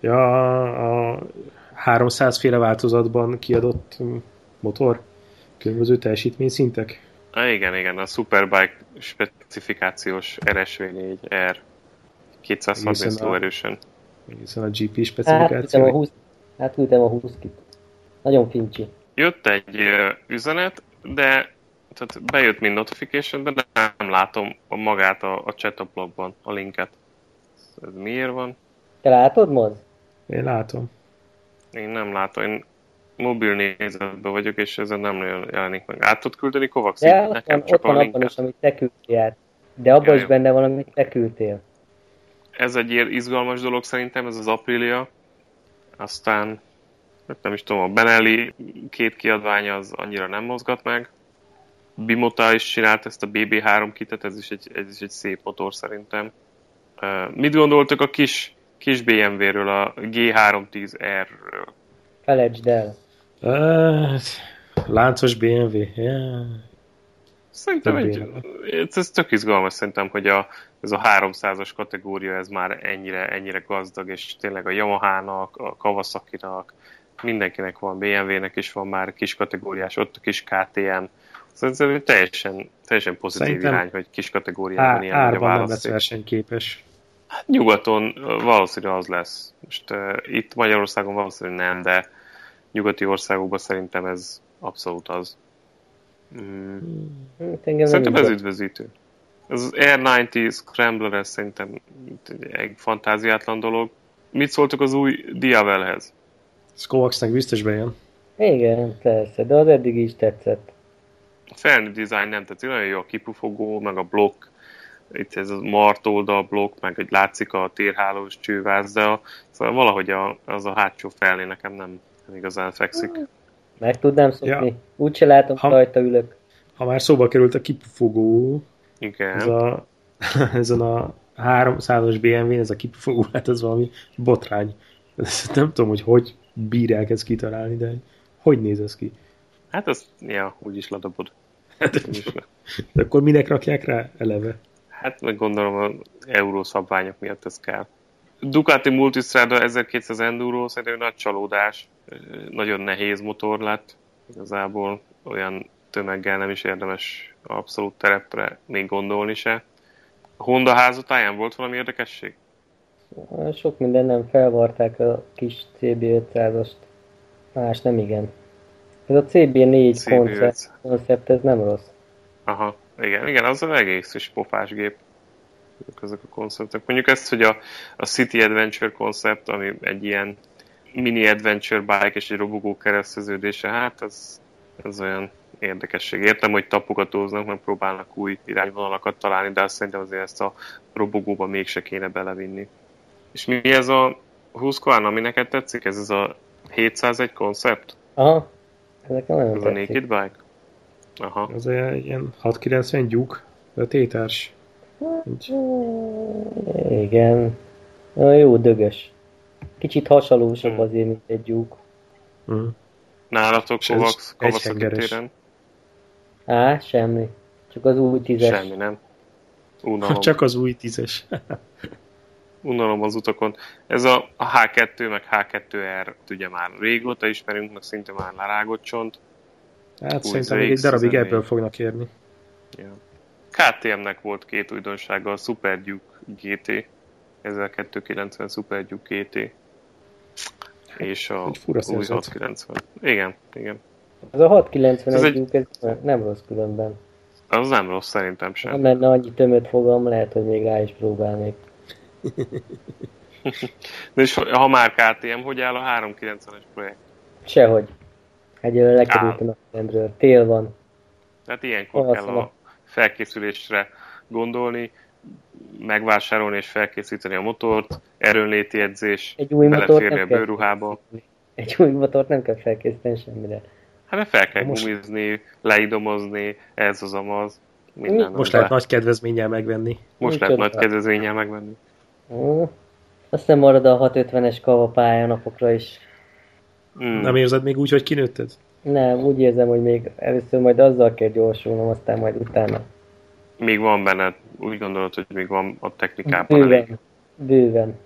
Ja, a 300 féle változatban kiadott motor, különböző teljesítményszintek. Ah, igen, igen, a Superbike specifikációs RSV4R 230 Egészen a- lóerősen. Egészen a GP Átküldtem a specifikáció. 20, átküldtem a 20 kit. Nagyon fincsi. Jött egy üzenet, de tehát bejött mint notification, de nem látom a magát a, a chatablogban, a linket. Ez miért van? Te látod, Moz? Én látom. Én nem látom, én mobil nézetben vagyok, és ezen nem nagyon jelenik meg. Át tudod küldeni Kovacs? Ja, ott Nekem van, csak ott van a abban linket. is, amit te küldtél. De abban Ja, is jó. benne van, amit te küldtél. Ez egy ilyen izgalmas dolog szerintem, ez az Aprilia. Aztán, hát nem is tudom, a Benelli két kiadványa az annyira nem mozgat meg. Bimota is csinált ezt a BB3 kitet, ez is egy, ez is egy szép motor szerintem. Uh, mit gondoltok a kis, kis BMW-ről, a G310R-ről? Felejtsd el. Uh, láncos BMW. Yeah. Szerintem egy, ez, tök izgalmas szerintem, hogy a, ez a 300-as kategória ez már ennyire, ennyire gazdag, és tényleg a Yamaha-nak, a Kawasaki-nak, mindenkinek van, BMW-nek is van már kis kategóriás, ott a kis KTM. Szóval ez egy teljesen, teljesen pozitív Szerintem irány, hogy kis kategóriában Á, ilyen a árban nem lesz versenyképes. Hát nyugaton ö, valószínűleg az lesz. Most uh, itt Magyarországon valószínűleg nem, de nyugati országokban szerintem ez abszolút az. Mm. Hát engem Szerintem ez üdvözítő. Ez az Air 90 Scrambler, ez szerintem egy fantáziátlan dolog. Mit szóltok az új Diavelhez? Skovaxnak biztos bejön. Igen, persze, de az eddig is tetszett. A felnőtt design nem tetszik, nagyon jó a kipufogó, meg a blokk, itt ez a martoldal blokk, meg hogy látszik a térhálós csőváz, de a, szóval valahogy a, az a hátsó felé nekem nem, nem igazán fekszik. Meg tudnám szokni. Ja. Úgyse látom, Ha- rajta ülök. Ha már szóba került a kipufogó, Igen. ez a, ezen a 300-as BMW, ez a kipufogó, hát ez valami botrány. Ezt nem tudom, hogy hogy bírják ezt kitalálni, de hogy néz ez ki? Hát az, ja, úgyis ledobod. Hát, Úgyis le. de akkor minek rakják rá eleve? Hát meg gondolom az euró szabványok miatt ez kell. Ducati Multistrada 1200 Enduro szerintem nagy csalódás. Nagyon nehéz motor lett. Igazából olyan tömeggel nem is érdemes abszolút terepre még gondolni se. A Honda házatáján volt valami érdekesség? Sok minden nem felvarták a kis CB500-ast. Más nem igen. Ez a CB4 CB500. koncept, koncept, ez nem rossz. Aha, igen, igen, az az egész is pofás gép. Ezek- Ezek a konceptek. Mondjuk ezt, hogy a, a City Adventure koncept, ami egy ilyen mini adventure bike és egy robogó kereszteződése, hát ez, ez olyan érdekesség. Értem, hogy tapogatóznak, meg próbálnak új irányvonalakat találni, de azt szerintem azért ezt a robogóba mégse kéne belevinni. És mi ez a Husqvarna, ami neked tetszik? Ez az a 701 koncept? Aha, ez nekem nagyon Ez a tetszik. Naked Bike? Aha. Az egy ilyen 690 gyúk, vetétárs. Így. Igen. Olyan jó dögös. Kicsit hasonlósabb Hmm. azért, mint egy gyúk. Mm. Nálatok Kovacs, téren? Á, semmi. Csak az új tízes. Semmi, nem. Unalom, Csak az új tízes. unalom az utakon. Ez a, a H2 meg H2R ugye már régóta ismerünk, meg szinte már lerágott csont. Hát Új szerintem még egy darabig ZX14. ebből fognak érni. Ja. KTM-nek volt két újdonsága, a Super Duke GT, 1290 Super Duke GT, és a új szerzet. 690. Igen, igen. Ez a 691 Ez egy- egy... ez nem rossz különben. Az nem rossz szerintem sem. lenne annyi tömött fogam, lehet, hogy még rá is próbálnék. De és ha már KTM, hogy áll a 390-es projekt? Sehogy. Egyelőre lekerültem a rendről. Tél van. Tehát ilyenkor Hol kell van? a felkészülésre gondolni, megvásárolni és felkészíteni a motort, erőnléti edzés, Egy új beleférni a bőrruhába. Egy új motort nem kell felkészíteni semmire. Hát de fel kell Most- gumizni, leidomozni, ez az amaz. Minden Most le. lehet nagy kedvezménnyel megvenni. Most lehet nagy kedvezménnyel megvenni. Ó, Aztán marad a 650-es kava pályanapokra is. Mm. Nem érzed még úgy, hogy kinőtted? Nem, úgy érzem, hogy még először majd azzal kell gyorsulnom, aztán majd utána. Még van benne, úgy gondolod, hogy még van a technikában elég. Bőven. Bőven.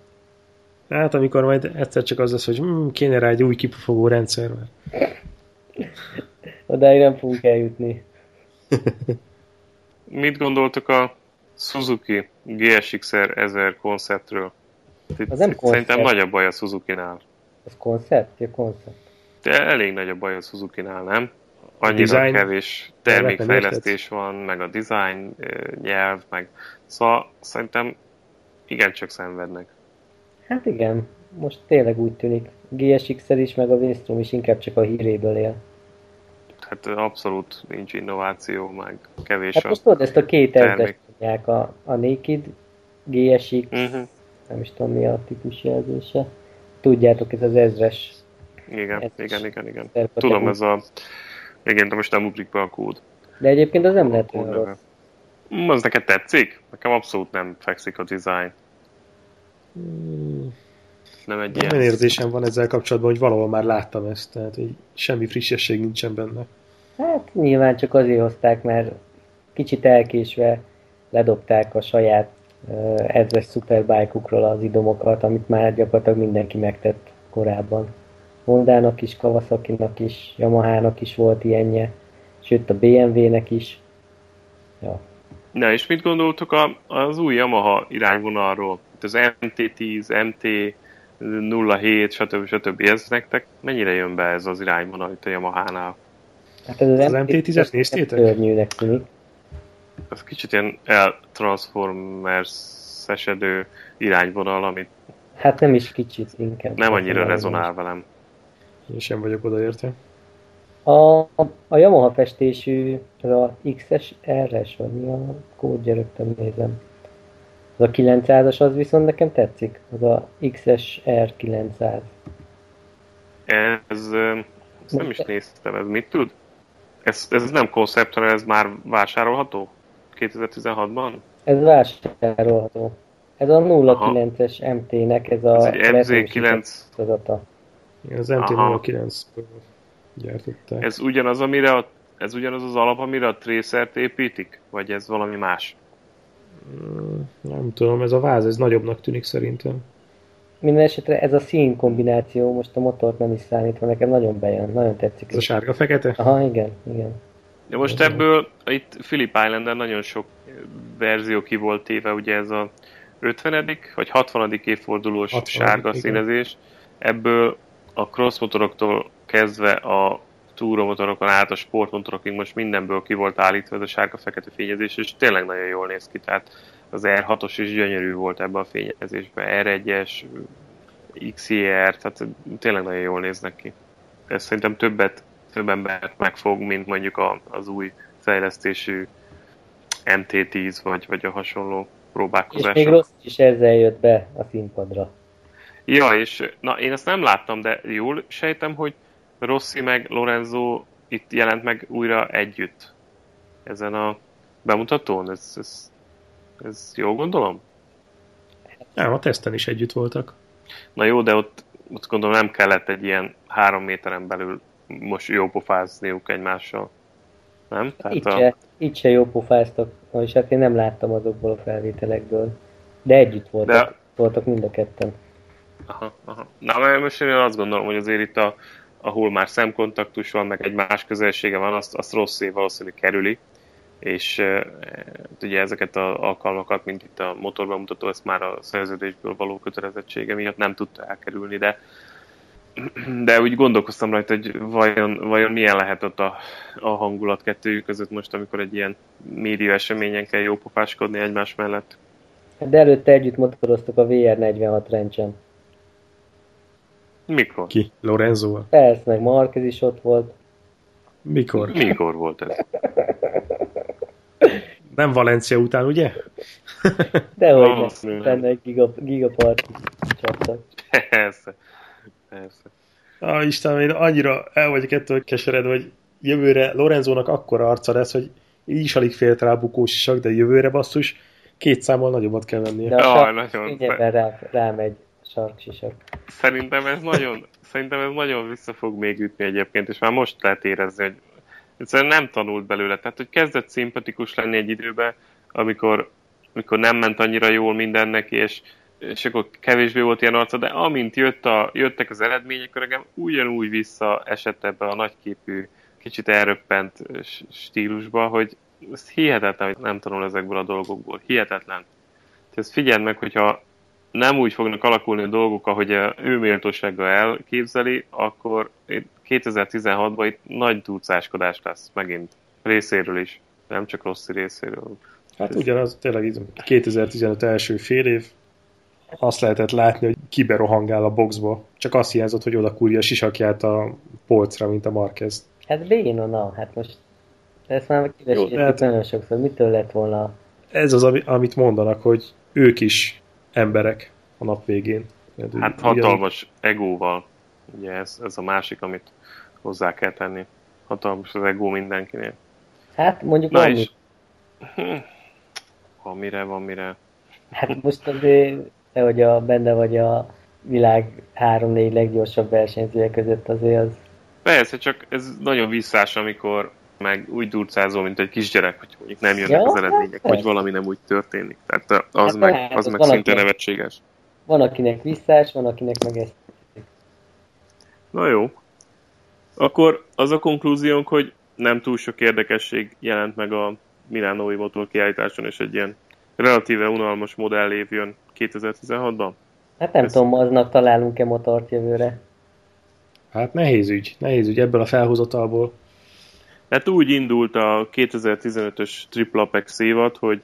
Hát amikor majd egyszer csak az lesz, hogy hm, kéne rá egy új kipufogó rendszer. Mert... Odáig nem fogunk eljutni. Mit gondoltok a Suzuki GSX-R 1000 konceptről? Az nem koncept. Szerintem nagy a baj a Suzuki-nál. Ez koncept? Ja, koncept. De elég nagy a baj a Suzuki-nál, nem? Annyira design- kevés termékfejlesztés van, meg a design nyelv, meg szóval szerintem igencsak szenvednek. Hát igen, most tényleg úgy tűnik. GSX-el is, meg a Winstrom is inkább csak a híréből él. Hát abszolút nincs innováció, meg kevés Hát a... most tudod, ezt a két ezres mondják, a, a Naked, GSX, Uh-huh. nem is tudom mi a típusjelzése. Tudjátok, ez az ezres. Igen, Ez igen, igen, igen. Tudom, ez a... Igen, de most nem ugrik be a kód. De egyébként az nem lehet olyan rossz. Az neked tetszik? Nekem abszolút nem fekszik a design. Hmm, Nem egy Olyan ilyen... érzésem van ezzel kapcsolatban, hogy valahol már láttam ezt, tehát hogy semmi frissesség nincsen benne. Hát nyilván csak azért hozták, mert kicsit elkésve ledobták a saját uh, ezres szuperbájkukról az idomokat, amit már gyakorlatilag mindenki megtett korábban. Hondának is, Kawasaki-nak is, Yamaha-nak is volt ilyenje, sőt a BMW-nek is. Ja. Na, és mit gondoltok a, az új Yamaha irányvonalról? Itt az MT-10, MT 07, stb. stb. Ez nektek mennyire jön be ez az irányvonal itt a Yamaha-nál? Hát ez Az MT-10-et néztétek? Tűnik. Ez kicsit ilyen el-transformers-esedő irányvonal, amit Hát nem is kicsit inkább. nem annyira rezonál velem. Én sem vagyok odaérte. A, a Yamaha festésű, az a XS RS, vagy mi a kódja, rögtön nézem. Az a 900-as, az viszont nekem tetszik. Az a XS R900. Ez, ezt nem is néztem, ez mit tud? Ez, ez nem koncept, hanem ez már vásárolható? 2016-ban? Ez vásárolható. Ez a 09-es MT-nek, ez a Ez egy MZ9. változata. Az Aha. MT-09-ből gyártották. Ez ugyanaz, amire a, ez ugyanaz az alap, amire a tracert építik? Vagy ez valami más? Mm, Nem tudom, ez a váz, ez nagyobbnak tűnik szerintem. Minden esetre ez a szín kombináció, most a motort nem is számítva, nekem nagyon bejön, nagyon tetszik. Ez a sárga-fekete? Aha, igen, igen. De most ebből itt Philip Islanden nagyon sok verzió ki volt téve, ugye ez a 50. vagy 60. évfordulós 60., sárga igen. színezés. Ebből a cross motoroktól kezdve a túromotorokon át a sportmotorokig most mindenből ki volt állítva ez a sárga-fekete fényezés, és tényleg nagyon jól néz ki. Tehát az R6-os is gyönyörű volt ebben a fényezésben. R1-es, XR, tehát tényleg nagyon jól néznek ki. Ez szerintem többet, több embert megfog, mint mondjuk a, az új fejlesztésű MT-10 vagy, vagy a hasonló És próbálkozások. még rossz is ezzel jött be a színpadra. Ja, és na, én ezt nem láttam, de jól sejtem, hogy Rossi meg Lorenzo itt jelent meg újra együtt ezen a bemutatón. Ez, ez, ez jól gondolom? Nem, a teszten is együtt voltak. Na jó, de ott, ott gondolom nem kellett egy ilyen három méteren belül most jó pofázniuk egymással. Nem? Itt, se, itt se jó pofáztak, és hát én nem láttam azokból a felvételekből. De együtt voltak, De- voltak mind a ketten. Aha, aha. Na, mert most én azt gondolom, hogy azért itt, a, ahol már szemkontaktus van, meg egy más közelsége van, azt, azt Rossi valószínűleg kerüli, és e, ugye ezeket az alkalmakat, mint itt a motorbemutató, ezt már a szerződésből való kötelezettsége miatt nem tudta elkerülni, de de úgy gondolkoztam rajta, hogy vajon, vajon milyen lehet ott a, a hangulat kettőjük között most, amikor egy ilyen média eseményen kell jópofáskodni egymás mellett. De előtte együtt motoroztak a VR46 rendsen. Mikor? Ki? Lorenzo? Persze, meg Marquez is ott volt. Mikor? Mikor volt ez? Nem Valencia után, ugye? De hogy Valószínűleg. benne egy giga, gigaparti csaptak. Persze. Persze. Ah, Istenem, én annyira el vagyok ettől keseredve, hogy jövőre Lorenzónak akkora arca lesz, hogy így is alig félt rá bukós isak, de jövőre basszus, két számmal nagyobbat kell vennie. De a sark nagyon. rá, rámegy a sarksisak. Szerintem ez nagyon, szerintem ez nagyon vissza fog még ütni egyébként, és már most lehet érezni, hogy egyszerűen nem tanult belőle. Tehát, hogy kezdett szimpatikus lenni egy időben, amikor, amikor nem ment annyira jól minden neki, és és akkor kevésbé volt ilyen arca, de amint jött a, jöttek az eredmények, öregem ugyanúgy visszaesett ebbe a nagyképű, kicsit elröppent stílusba, hogy ez hihetetlen, hogy nem tanul ezekből a dolgokból. Hihetetlen. Tehát figyeld meg, hogyha nem úgy fognak alakulni a dolgok, ahogy a ő méltósággal elképzeli, akkor 2016-ban itt nagy túlcáskodás lesz megint részéről is, nem csak rossz részéről. Hát ugyanaz, tényleg 2015 első fél év, azt lehetett látni, hogy kiberohangál a boxba. Csak azt hiányzott, hogy oda kúrja a sisakját a polcra, mint a Marquez. Hát béna, na, hát most ezt már kiveséztük hát, nagyon sokszor. Mitől lett volna? Ez az, amit mondanak, hogy ők is emberek a nap végén. Hát hatalmas ugyan... egóval. Ugye ez, ez a másik, amit hozzá kell tenni. Hatalmas az egó mindenkinél. Hát mondjuk Na van is. Van mire, van mire. Hát most azért te, hogy a, benne vagy a világ három-négy leggyorsabb versenyzője között azért az... Persze, csak ez nagyon visszás, amikor meg úgy durcázol, mint egy kisgyerek, hogy mondjuk nem jönnek ja, az eredmények, hát vagy valami nem úgy történik. Tehát az hát meg, hát, az, az meg szinte akinek, nevetséges. Van akinek visszás, van akinek meg ez. Na jó. Akkor az a konklúziónk, hogy nem túl sok érdekesség jelent meg a Milánói motor kiállításon, és egy ilyen relatíve unalmas modell év jön 2016-ban? Hát nem Ez... tudom, aznak találunk-e motort jövőre. Hát nehéz ügy, nehéz ügy ebből a felhozatalból. Hát úgy indult a 2015-ös Triple Apex évad, hogy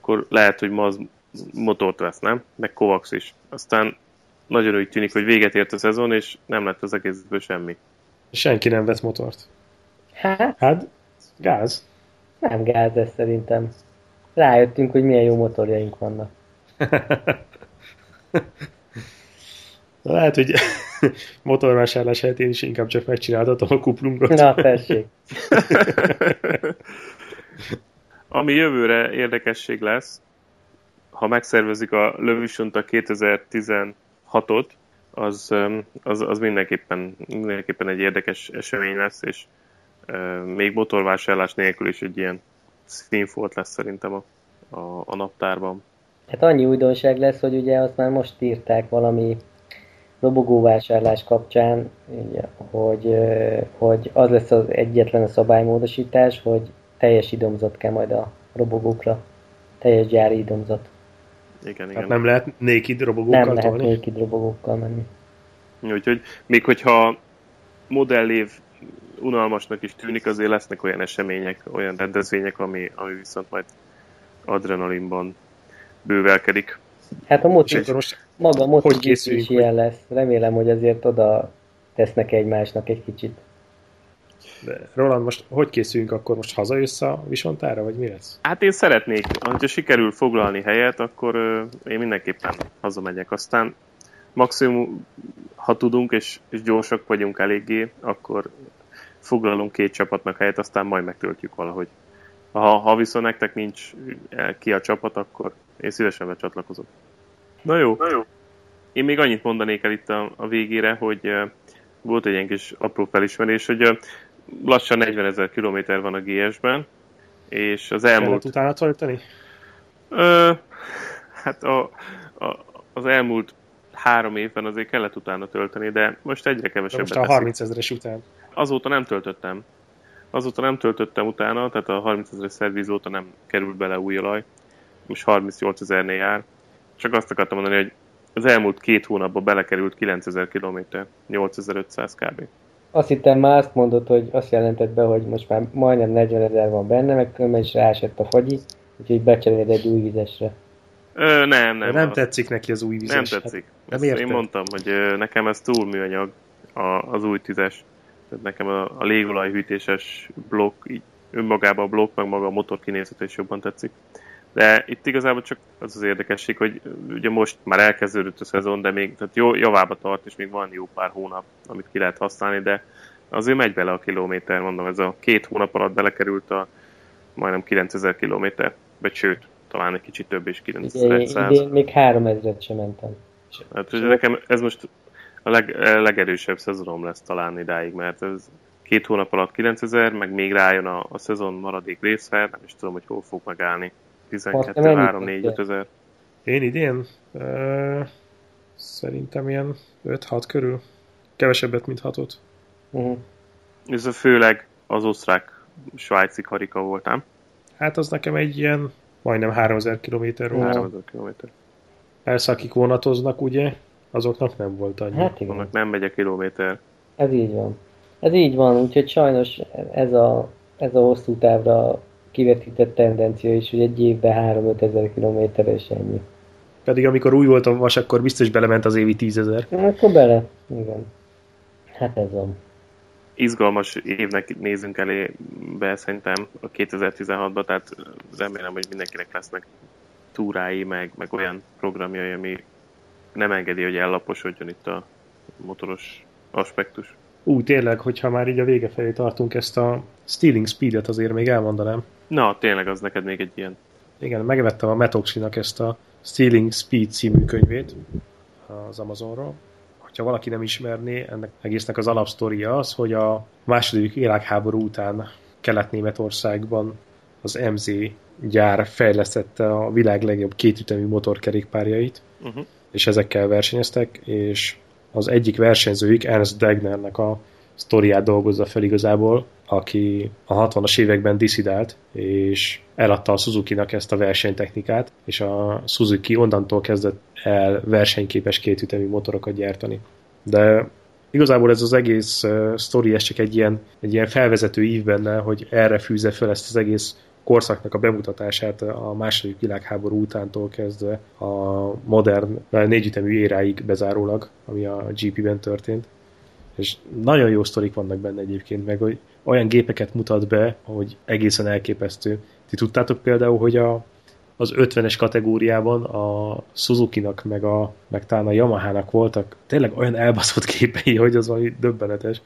akkor lehet, hogy ma az motort vesz, nem? Meg Kovacs is. Aztán nagyon úgy tűnik, hogy véget ért a szezon, és nem lett az egészből semmi. Senki nem vett motort. Hát? Hát, gáz. Nem gáz ez szerintem. Rájöttünk, hogy milyen jó motorjaink vannak. Lehet, hogy motorvásárlás helyett én is inkább csak megcsináltatom a kuplungot. Na, tessék. Ami jövőre érdekesség lesz, ha megszervezik a Lövisonta 2016-ot, az, az, az mindenképpen, mindenképpen egy érdekes esemény lesz, és euh, még motorvásárlás nélkül is egy ilyen színfolt lesz szerintem a, a, a naptárban. Hát annyi újdonság lesz, hogy ugye azt már most írták valami robogóvásárlás kapcsán, hogy, hogy az lesz az egyetlen a szabálymódosítás, hogy teljes idomzat kell majd a robogókra. Teljes gyári idomzat. Igen, igen. Hát nem lehet naked robogókkal Nem lehet tolni? naked robogókkal menni. Úgyhogy még hogyha modellév unalmasnak is tűnik, azért lesznek olyan események, olyan rendezvények, ami, ami viszont majd adrenalinban bővelkedik. Hát a motiv, most maga a motiv is ilyen lesz. Remélem, hogy azért oda tesznek egymásnak egy kicsit. De Roland, most hogy készülünk akkor? Most hazajössz a Visontára, vagy mi lesz? Hát én szeretnék, ha sikerül foglalni helyet, akkor én mindenképpen hazamegyek. Aztán maximum, ha tudunk, és, és gyorsak vagyunk eléggé, akkor foglalunk két csapatnak helyet, aztán majd megtöltjük valahogy. Ha, ha viszont nektek nincs ki a csapat, akkor én szívesen becsatlakozok. Na jó. Na jó. Én még annyit mondanék el itt a, a végére, hogy uh, volt egy ilyen kis apró felismerés, hogy uh, lassan 40 ezer kilométer van a GS-ben, és az elmúlt... Kellett utána tölteni? Uh, hát a, a, az elmúlt három évben azért kellett utána tölteni, de most egyre kevesebb. Most a 30 ezeres után. Azóta nem töltöttem. Azóta nem töltöttem utána, tehát a 30 ezeres szerviz óta nem került bele új olaj. Most 38 ezernél jár. Csak azt akartam mondani, hogy az elmúlt két hónapban belekerült 9000 km, 8500 kb. Azt hittem már azt mondod, hogy azt jelentett be, hogy most már majdnem 40 ezer van benne, meg különben is ráesett a fagyi, úgyhogy becseréled egy új vizesre. Ö, nem, nem. nem tetszik neki az új vizes. Nem tetszik. Hát, nem én mondtam, hogy nekem ez túl műanyag a, az új tízes. Tehát nekem a, a légolajhűtéses blokk, így önmagában a blokk, meg maga a motor kinézete is jobban tetszik. De itt igazából csak az az érdekesség, hogy ugye most már elkezdődött a szezon, de még tehát jó, javába tart, és még van jó pár hónap, amit ki lehet használni, de azért megy bele a kilométer, mondom, ez a két hónap alatt belekerült a majdnem 9000 kilométer, vagy sőt, talán egy kicsit több is, 9100. Idén még 3000-et sem mentem. Hát, hogy nekem ez most a leg, legerősebb szezonom lesz talán idáig, mert ez két hónap alatt 9000, meg még rájön a, a szezon maradék része, nem is tudom, hogy hol fog megállni. 12, 3, 4, 5 ezer. Én idén? Uh, szerintem ilyen 5-6 körül. Kevesebbet, mint 6-ot. Uh-huh. Ez a főleg az osztrák svájci karika volt, nem? Hát az nekem egy ilyen majdnem 3000 km volt. 3000 km. Persze, akik vonatoznak, ugye, azoknak nem volt annyi. Hát igen, Annak nem megy a kilométer. ez így van. Ez így van, úgyhogy sajnos ez a, ez a hosszú távra kivetített tendencia is, hogy egy évben 3-5 ezer kilométeres ennyi. Pedig amikor új volt a vas, akkor biztos belement az évi 10 ezer. Akkor bele, igen. Hát ez van. Izgalmas évnek nézünk elé be szerintem a 2016-ban, tehát remélem, hogy mindenkinek lesznek túrái, meg, meg olyan programjai, ami nem engedi, hogy ellaposodjon itt a motoros aspektus. Ú, tényleg, hogyha már így a vége felé tartunk, ezt a Stealing Speed-et azért még elmondanám. Na, tényleg az neked még egy ilyen. Igen, megvettem a Metoxinak ezt a Stealing Speed című könyvét az Amazonról. Ha valaki nem ismerné, ennek egésznek az alapsztoria az, hogy a második világháború után Kelet-Németországban az MZ gyár fejlesztette a világ legjobb kétütemű motorkerékpárjait, Uh-huh. és ezekkel versenyeztek, és az egyik versenyzőjük Ernst Degnernek a sztoriát dolgozza fel igazából, aki a 60-as években diszidált, és eladta a Suzuki-nak ezt a versenytechnikát, és a Suzuki onnantól kezdett el versenyképes kétütemű motorokat gyártani. De igazából ez az egész uh, sztori, ez csak egy ilyen, egy ilyen felvezető ív benne, hogy erre fűzze fel ezt az egész korszaknak a bemutatását a második világháború utántól kezdve a modern négyütemű éráig bezárólag, ami a GP-ben történt. És nagyon jó sztorik vannak benne egyébként, meg hogy olyan gépeket mutat be, hogy egészen elképesztő. Ti tudtátok például, hogy a, az 50-es kategóriában a Suzuki-nak, meg, a, meg talán a Yamaha-nak voltak tényleg olyan elbaszott képei, hogy az valami döbbenetes.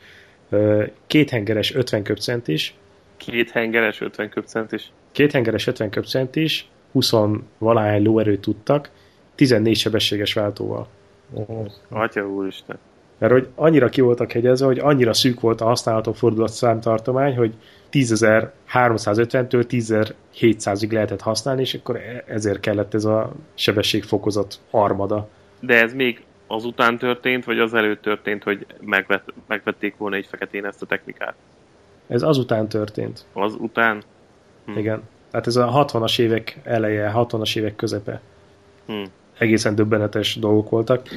Kéthengeres 50 köbcentis, Két hengeres 50 köbcentis. kéthengeres 50 köbcentis, 20 valahány lóerőt tudtak, 14 sebességes váltóval. Atya úristen. Mert hogy annyira ki voltak hegyezve, hogy annyira szűk volt a használható fordulatszám tartomány, hogy 10.350-től 10.700-ig lehetett használni, és akkor e- ezért kellett ez a sebességfokozat armada. De ez még azután történt, vagy az előtt történt, hogy megvet, megvették volna egy feketén ezt a technikát? Ez azután történt. Az után? Hm. Igen. Tehát ez a 60-as évek eleje, 60-as évek közepe. Hm. Egészen döbbenetes dolgok voltak.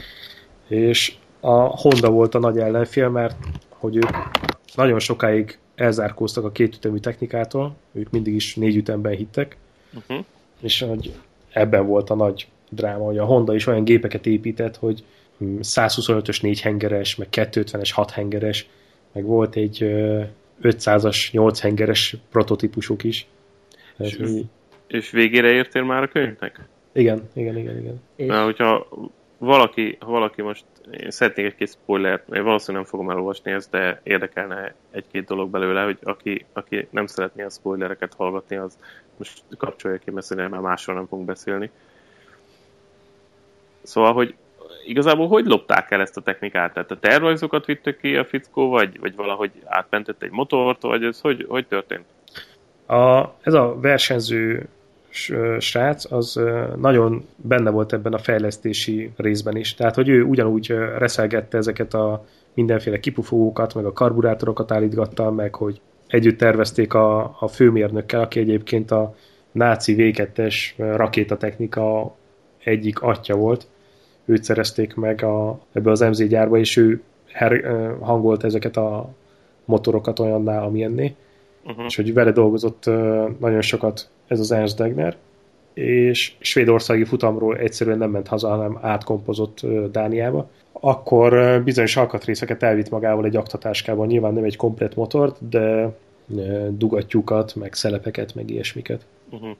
És a Honda volt a nagy ellenfél, mert hogy ők nagyon sokáig elzárkóztak a kétütemű technikától, ők mindig is négy ütemben hittek, Uh-huh. és hogy ebben volt a nagy dráma, hogy a Honda is olyan gépeket épített, hogy hm, 125-ös 4 hengeres, meg 250-es 6 hengeres, meg volt egy ö, 500-as 8 hengeres prototípusuk is. Tehát, És- hogy- És végére értél már a könyvnek? igen, igen, igen, igen. És Mert hogyha valaki, ha valaki most, én szeretnék egy-két spoilert, én valószínűleg nem fogom elolvasni ezt, de érdekelne egy-két dolog belőle, hogy aki, aki nem szeretné a spoilereket hallgatni, az most kapcsolja ki, mert szerintem már másról nem fogunk beszélni. Szóval, hogy igazából hogy lopták el ezt a technikát? Tehát a tervrajzokat vittük ki a fickó, vagy, vagy valahogy átmentett egy motort, vagy ez hogy, hogy történt? A, ez a versenyző srác, az nagyon benne volt ebben a fejlesztési részben is. Tehát, hogy ő ugyanúgy reszelgette ezeket a mindenféle kipufogókat, meg a karburátorokat állítgatta, meg hogy együtt tervezték a, a főmérnökkel, aki egyébként a náci V2-es rakétatechnika egyik atya volt. Őt szerezték meg a, ebbe az MZ gyárba, és ő her, hangolt ezeket a motorokat olyanná, amilyenné Uh-huh. és hogy vele dolgozott nagyon sokat ez az Ernst Degner, és svédországi futamról egyszerűen nem ment haza, hanem átkompozott Dániába. Akkor bizonyos alkatrészeket elvitt magával egy aktatáskában, nyilván nem egy komplet motort, de dugattyúkat, meg szelepeket, meg ilyesmiket. Uh-huh.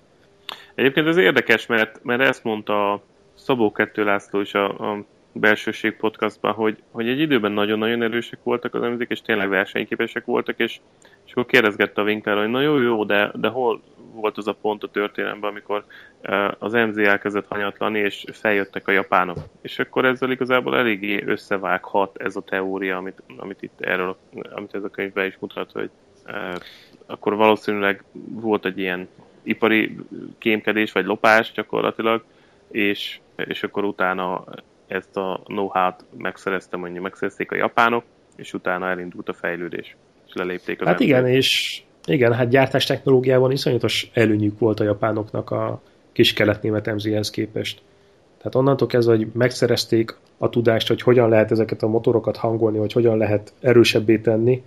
Egyébként ez érdekes, mert, mert ezt mondta Szabó Kettő László is a, a belsőség podcastban, hogy, hogy egy időben nagyon-nagyon erősek voltak az emzik, és tényleg versenyképesek voltak, és, és akkor kérdezgette a Winkler, hogy na jó, jó, de, de hol volt az a pont a történelemben, amikor az MZ elkezdett hanyatlani, és feljöttek a japánok. És akkor ezzel igazából eléggé összevághat ez a teória, amit, amit itt erről, amit ez a könyvben is mutat, hogy akkor valószínűleg volt egy ilyen ipari kémkedés, vagy lopás gyakorlatilag, és, és akkor utána ezt a know-how-t megszereztem, mondjuk megszerezték a japánok, és utána elindult a fejlődés, és lelépték az Hát embert. igen, és igen, hát gyártás technológiában iszonyatos előnyük volt a japánoknak a kis kelet-német MZ-hez képest. Tehát onnantól kezdve, hogy megszerezték a tudást, hogy hogyan lehet ezeket a motorokat hangolni, hogy hogyan lehet erősebbé tenni,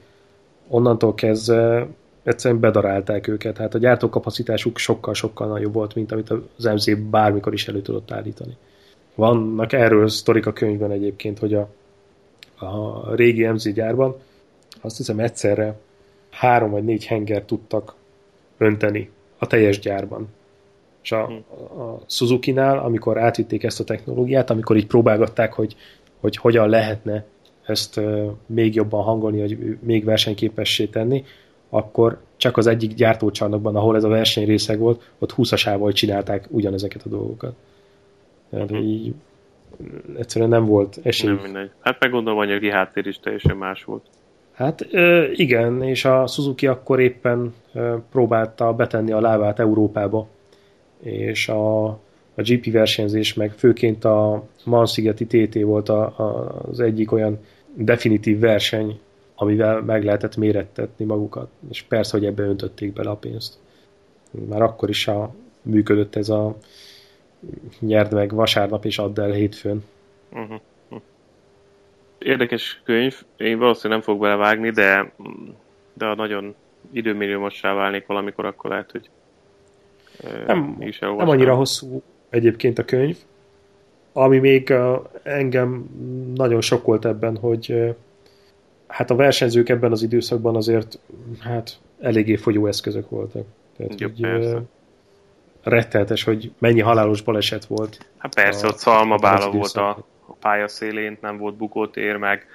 onnantól kezdve egyszerűen bedarálták őket. Hát a gyártókapacitásuk sokkal-sokkal nagyobb volt, mint amit az MZ bármikor is elő tudott állítani. Vannak erről sztorik a könyvben egyébként, hogy a, a régi MZ gyárban azt hiszem egyszerre három vagy négy henger tudtak önteni a teljes gyárban. És a, a Suzuki-nál, amikor átvitték ezt a technológiát, amikor így próbálgatták, hogy, hogy hogyan lehetne ezt még jobban hangolni, hogy még versenyképessé tenni, akkor csak az egyik gyártócsarnokban, ahol ez a verseny részeg volt, ott 20-asával csinálták ugyanezeket a dolgokat. Tehát, hogy így egyszerűen nem volt esély. Nem mindegy. Hát meg gondolom anyagi háttér is teljesen más volt. Hát igen, és a Suzuki akkor éppen próbálta betenni a lábát Európába, és a, a GP versenyzés, meg főként a Manszigeti TT volt a, a, az egyik olyan definitív verseny, amivel meg lehetett mérettetni magukat, és persze, hogy ebbe öntötték bele a pénzt. Már akkor is a, működött ez a nyerd meg vasárnap és add el hétfőn. Uh-huh. Érdekes könyv, én valószínűleg nem fogok belevágni, de, de ha nagyon időmilliómossá válnék valamikor, akkor lehet, hogy nem, is nem annyira hosszú egyébként a könyv, ami még engem nagyon sokkolt ebben, hogy hát a versenyzők ebben az időszakban azért hát eléggé fogyó eszközök voltak. Tehát, Jó, hogy, persze. retteltes, hogy mennyi halálos baleset volt. Hát persze, a, ott szalmabála volt a, a pálya szélén, nem volt bukótér, meg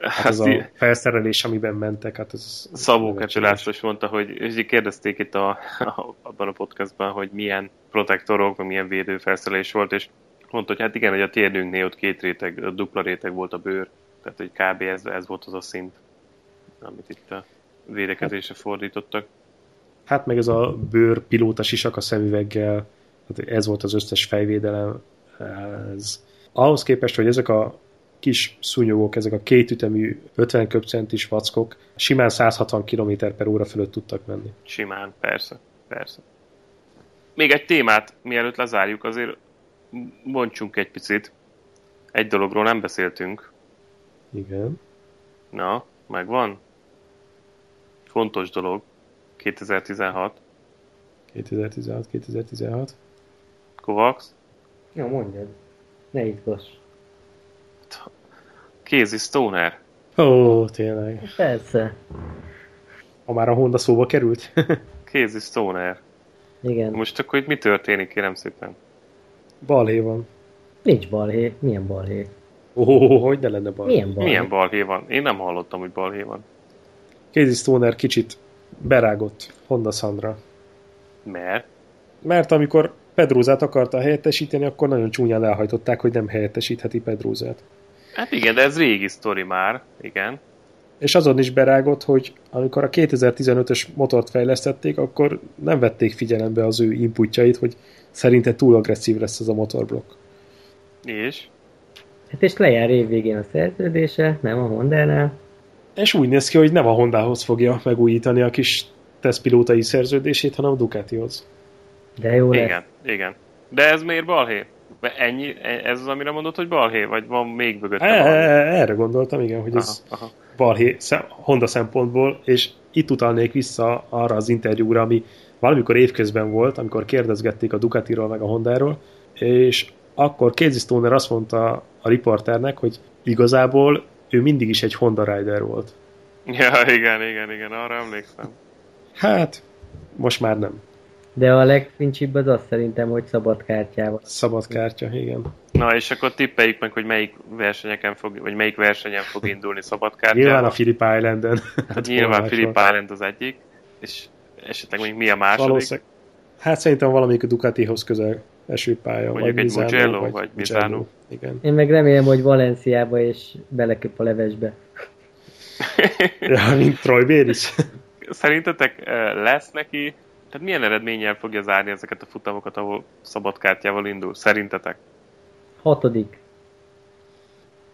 Hát ez a felszerelés, amiben mentek, hát ez... Szabó Kecselásos mondta, hogy, kérdezték itt a, a, abban a podcastban, hogy milyen protektorok, vagy milyen védőfelszerelés volt, és mondta, hogy hát igen, hogy a térdünknél ott két réteg, a dupla réteg volt a bőr, tehát hogy kb. ez, ez volt az a szint, amit itt a védekezésre fordítottak. Hát meg ez a bőr pilóta sisak a szemüveggel, hát ez volt az összes fejvédelem. Ez. Ahhoz képest, hogy ezek a kis szúnyogok, ezek a kétütemű 50 köbcentis vackok simán 160 km per óra fölött tudtak menni. Simán, persze, persze. Még egy témát, mielőtt lezárjuk, azért bontsunk egy picit. Egy dologról nem beszéltünk. Igen. Na, megvan? Fontos dolog. 2016. 2016, 2016. Kovacs? Ja, mondjad. Ne izgass. Casey Stoner. Ó, oh, tényleg. Persze. Ha már a Honda szóba került. Casey Stoner. Igen. Most akkor itt mi történik, kérem szépen? Balhé van. Nincs balhé. Milyen balhé? Ó, oh, hogy ne lenne balhé? Milyen balhé? Milyen balhé van? Én nem hallottam, hogy balhé van. Casey Stoner kicsit berágott Honda Sandra. Mert? Mert amikor Pedrózát akarta helyettesíteni, akkor nagyon csúnyán elhajtották, hogy nem helyettesítheti Pedrózát. Hát igen, de ez régi sztori már, igen. És azon is berágott, hogy amikor a 2015-ös motort fejlesztették, akkor nem vették figyelembe az ő inputjait, hogy szerinte túl agresszív lesz ez a motorblokk. És? Hát és lejár évvégén a szerződése, nem a Honda-nál. És úgy néz ki, hogy nem a Hondához fogja megújítani a kis tesztpilótai szerződését, hanem a Ducatihoz. De jó lesz. Igen, igen. De ez miért balhé? Ennyi, ez az, amire mondod, hogy balhé? Vagy van még mögötte e, balhé? Erre gondoltam, igen, hogy ez aha, aha. balhé Honda szempontból, és itt utalnék vissza arra az interjúra, ami valamikor évközben volt, amikor kérdezgették a Ducatiról meg a Hondáról, és akkor Casey Stoner azt mondta a riporternek, hogy igazából ő mindig is egy Honda Rider volt. Ja, igen, igen, igen, arra emlékszem. Hát, most már nem. De a legfincsibb az az szerintem, hogy szabad kártyával. Szabad kártya, igen. Na, és akkor tippeljük meg, hogy melyik versenyeken fog, vagy melyik versenyen fog indulni szabad kártyával. Nyilván a Philip Islanden. Hát nyilván Philip Island az egyik, és esetleg mondjuk mi a második? Valószínűleg. Hát szerintem valamelyik a Ducatihoz közel esőpálya. Mondjuk vagy egy Misano, Mugello, vagy, vagy Misano. Igen. Én meg remélem, hogy Valenciába és beleköp a levesbe. ja, mint Troy Béris. Szerintetek lesz neki Tehát milyen eredménnyel fogja zárni ezeket a futamokat, ahol szabadkártyával indul? Szerintetek? Hatodik.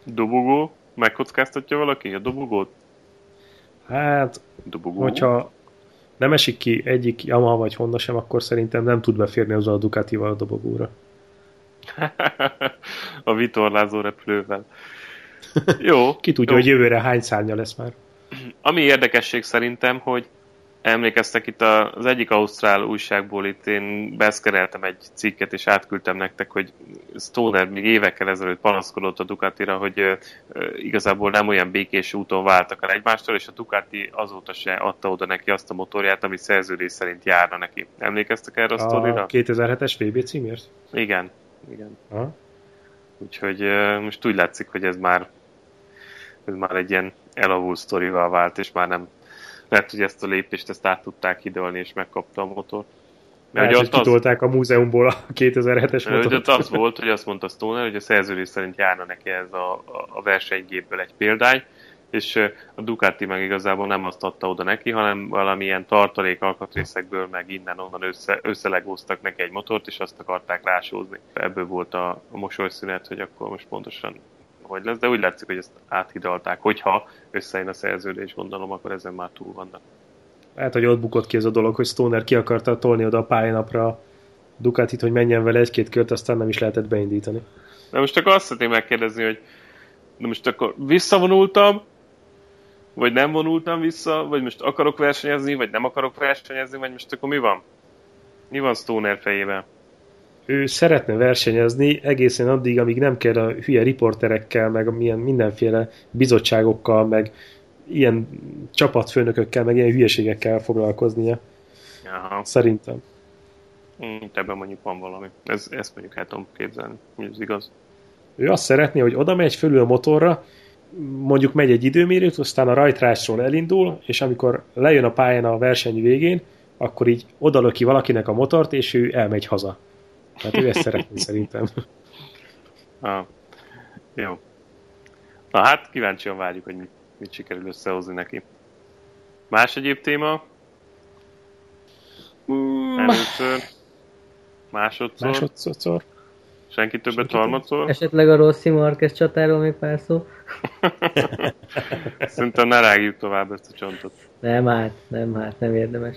Dobogó? Megkockáztatja valaki a dobogót? Hát, Dobogó? hogyha nem esik ki egyik Yamaha vagy Honda sem, akkor szerintem nem tud beférni az a Ducatival a dobogóra. a vitorlázó repülővel. Jó. Ki tudja, jó. hogy jövőre hány szárnya lesz már. Ami érdekesség szerintem, hogy emlékeztek itt az egyik ausztrál újságból, itt én beszkereltem egy cikket, és átküldtem nektek, hogy Stoner még évekkel ezelőtt panaszkodott a Ducatira, hogy igazából nem olyan békés úton váltak el egymástól, és a Ducati azóta se adta oda neki azt a motorját, ami szerződés szerint járna neki. Emlékeztek erre a, a sztorira? A 2007-es VB címért? Igen. Igen. Aha. Úgyhogy most úgy látszik, hogy ez már ez már egy ilyen elavult sztorival vált, és már nem lehet, hogy ezt a lépést ezt át tudták hidalni, és megkapta a motor. Mert Lehet, hogy kitolták az... a múzeumból a 2007-es motort. Ugye az volt, hogy azt mondta Stoner, hogy a szerződés szerint járna neki ez a, a versenygépből egy példány, és a Ducati meg igazából nem azt adta oda neki, hanem valamilyen tartalék alkatrészekből meg innen-onnan össze, összelegóztak neki egy motort, és azt akarták rásózni. Ebből volt a, a mosolyszünet, hogy akkor most pontosan hogy lesz, de úgy látszik, hogy ezt áthidalták. Hogyha összejön a szerződés, gondolom, akkor ezen már túl vannak. Lehet, hogy ott bukott ki ez a dolog, hogy Stoner ki akarta tolni oda a pályanapra Ducatit, hogy menjen vele egy-két kört, aztán nem is lehetett beindítani. De most akkor azt szeretném megkérdezni, hogy de most akkor visszavonultam, vagy nem vonultam vissza, vagy most akarok versenyezni, vagy nem akarok versenyezni, vagy most akkor mi van? Mi van Stoner fejében? Ő szeretne versenyezni egészen addig, amíg nem kell a hülye riporterekkel, meg milyen mindenféle bizottságokkal, meg ilyen csapatfőnökökkel, meg ilyen hülyeségekkel foglalkoznia. Aha. Szerintem. Mm, ebben mondjuk van valami. Ez, ezt mondjuk el tudom képzelni, hogy ez igaz. Ő azt szeretné, hogy oda megy fölül a motorra, mondjuk megy egy időmérőt, aztán a rajtrásról elindul, és amikor lejön a pályán a verseny végén, akkor így odalöki valakinek a motort, és ő elmegy haza. Hát ő ezt szeretné szerintem. Ah, jó. Na hát, kíváncsian várjuk, hogy mit, mit sikerül összehozni neki. Más egyéb téma? Mm. Először. Másodszor. Másodszor. Senki többet Senki harmadszor? Esetleg a Rossi Marquez csatáról még pár szó? Szerintem ne rágjuk tovább ezt a csontot. Nem hát, nem hát, nem érdemes.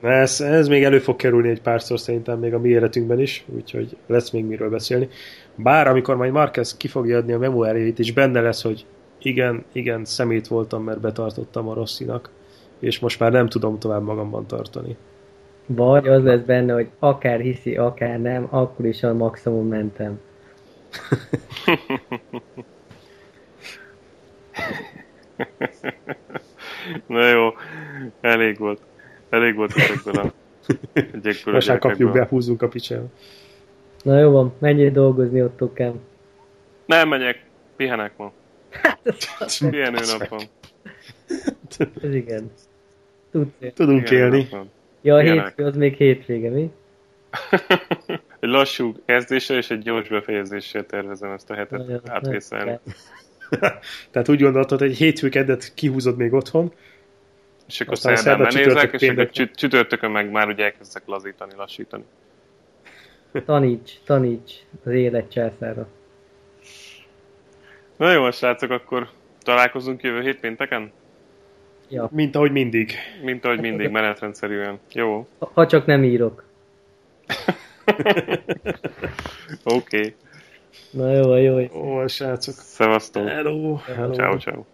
Ez, ez még elő fog kerülni egy párszor szerintem még a mi életünkben is, úgyhogy lesz még miről beszélni. Bár amikor majd Marquez ki fogja adni a memoáriait, és benne lesz, hogy igen, igen, szemét voltam, mert betartottam a Rosszinak, és most már nem tudom tovább magamban tartani. Vagy az lesz benne, hogy akár hiszi, akár nem, akkor is a maximum mentem. Na jó, elég volt. Elég volt ezekből a egyekből Most kapjuk be, húzzunk a picsába. Na jó van, menjél dolgozni ott okám. Nem megyek, pihenek ma. Pihenő nap van. Ez igen. Tudsz Tudunk igen, élni. Ja, a hétfő az még hétvége, mi? egy lassú kezdéssel és egy gyors befejezéssel tervezem ezt a hetet átvészelni. Tehát úgy gondoltad, hogy hétfő keddet kihúzod még otthon, és akkor Aztán szerdán benézek, és akkor csüt, csütörtökön meg már ugye elkezdek lazítani, lassítani. Taníts, taníts az élet császára. Na jó, srácok, akkor találkozunk jövő hét pénteken? Ja. Mint ahogy mindig. Mint ahogy mindig, menetrendszerűen. Jó. Ha, ha csak nem írok. Oké. okay. Na jó, jó. Ó, srácok. Szevasztok. Hello. Hello. Ciao, ciao.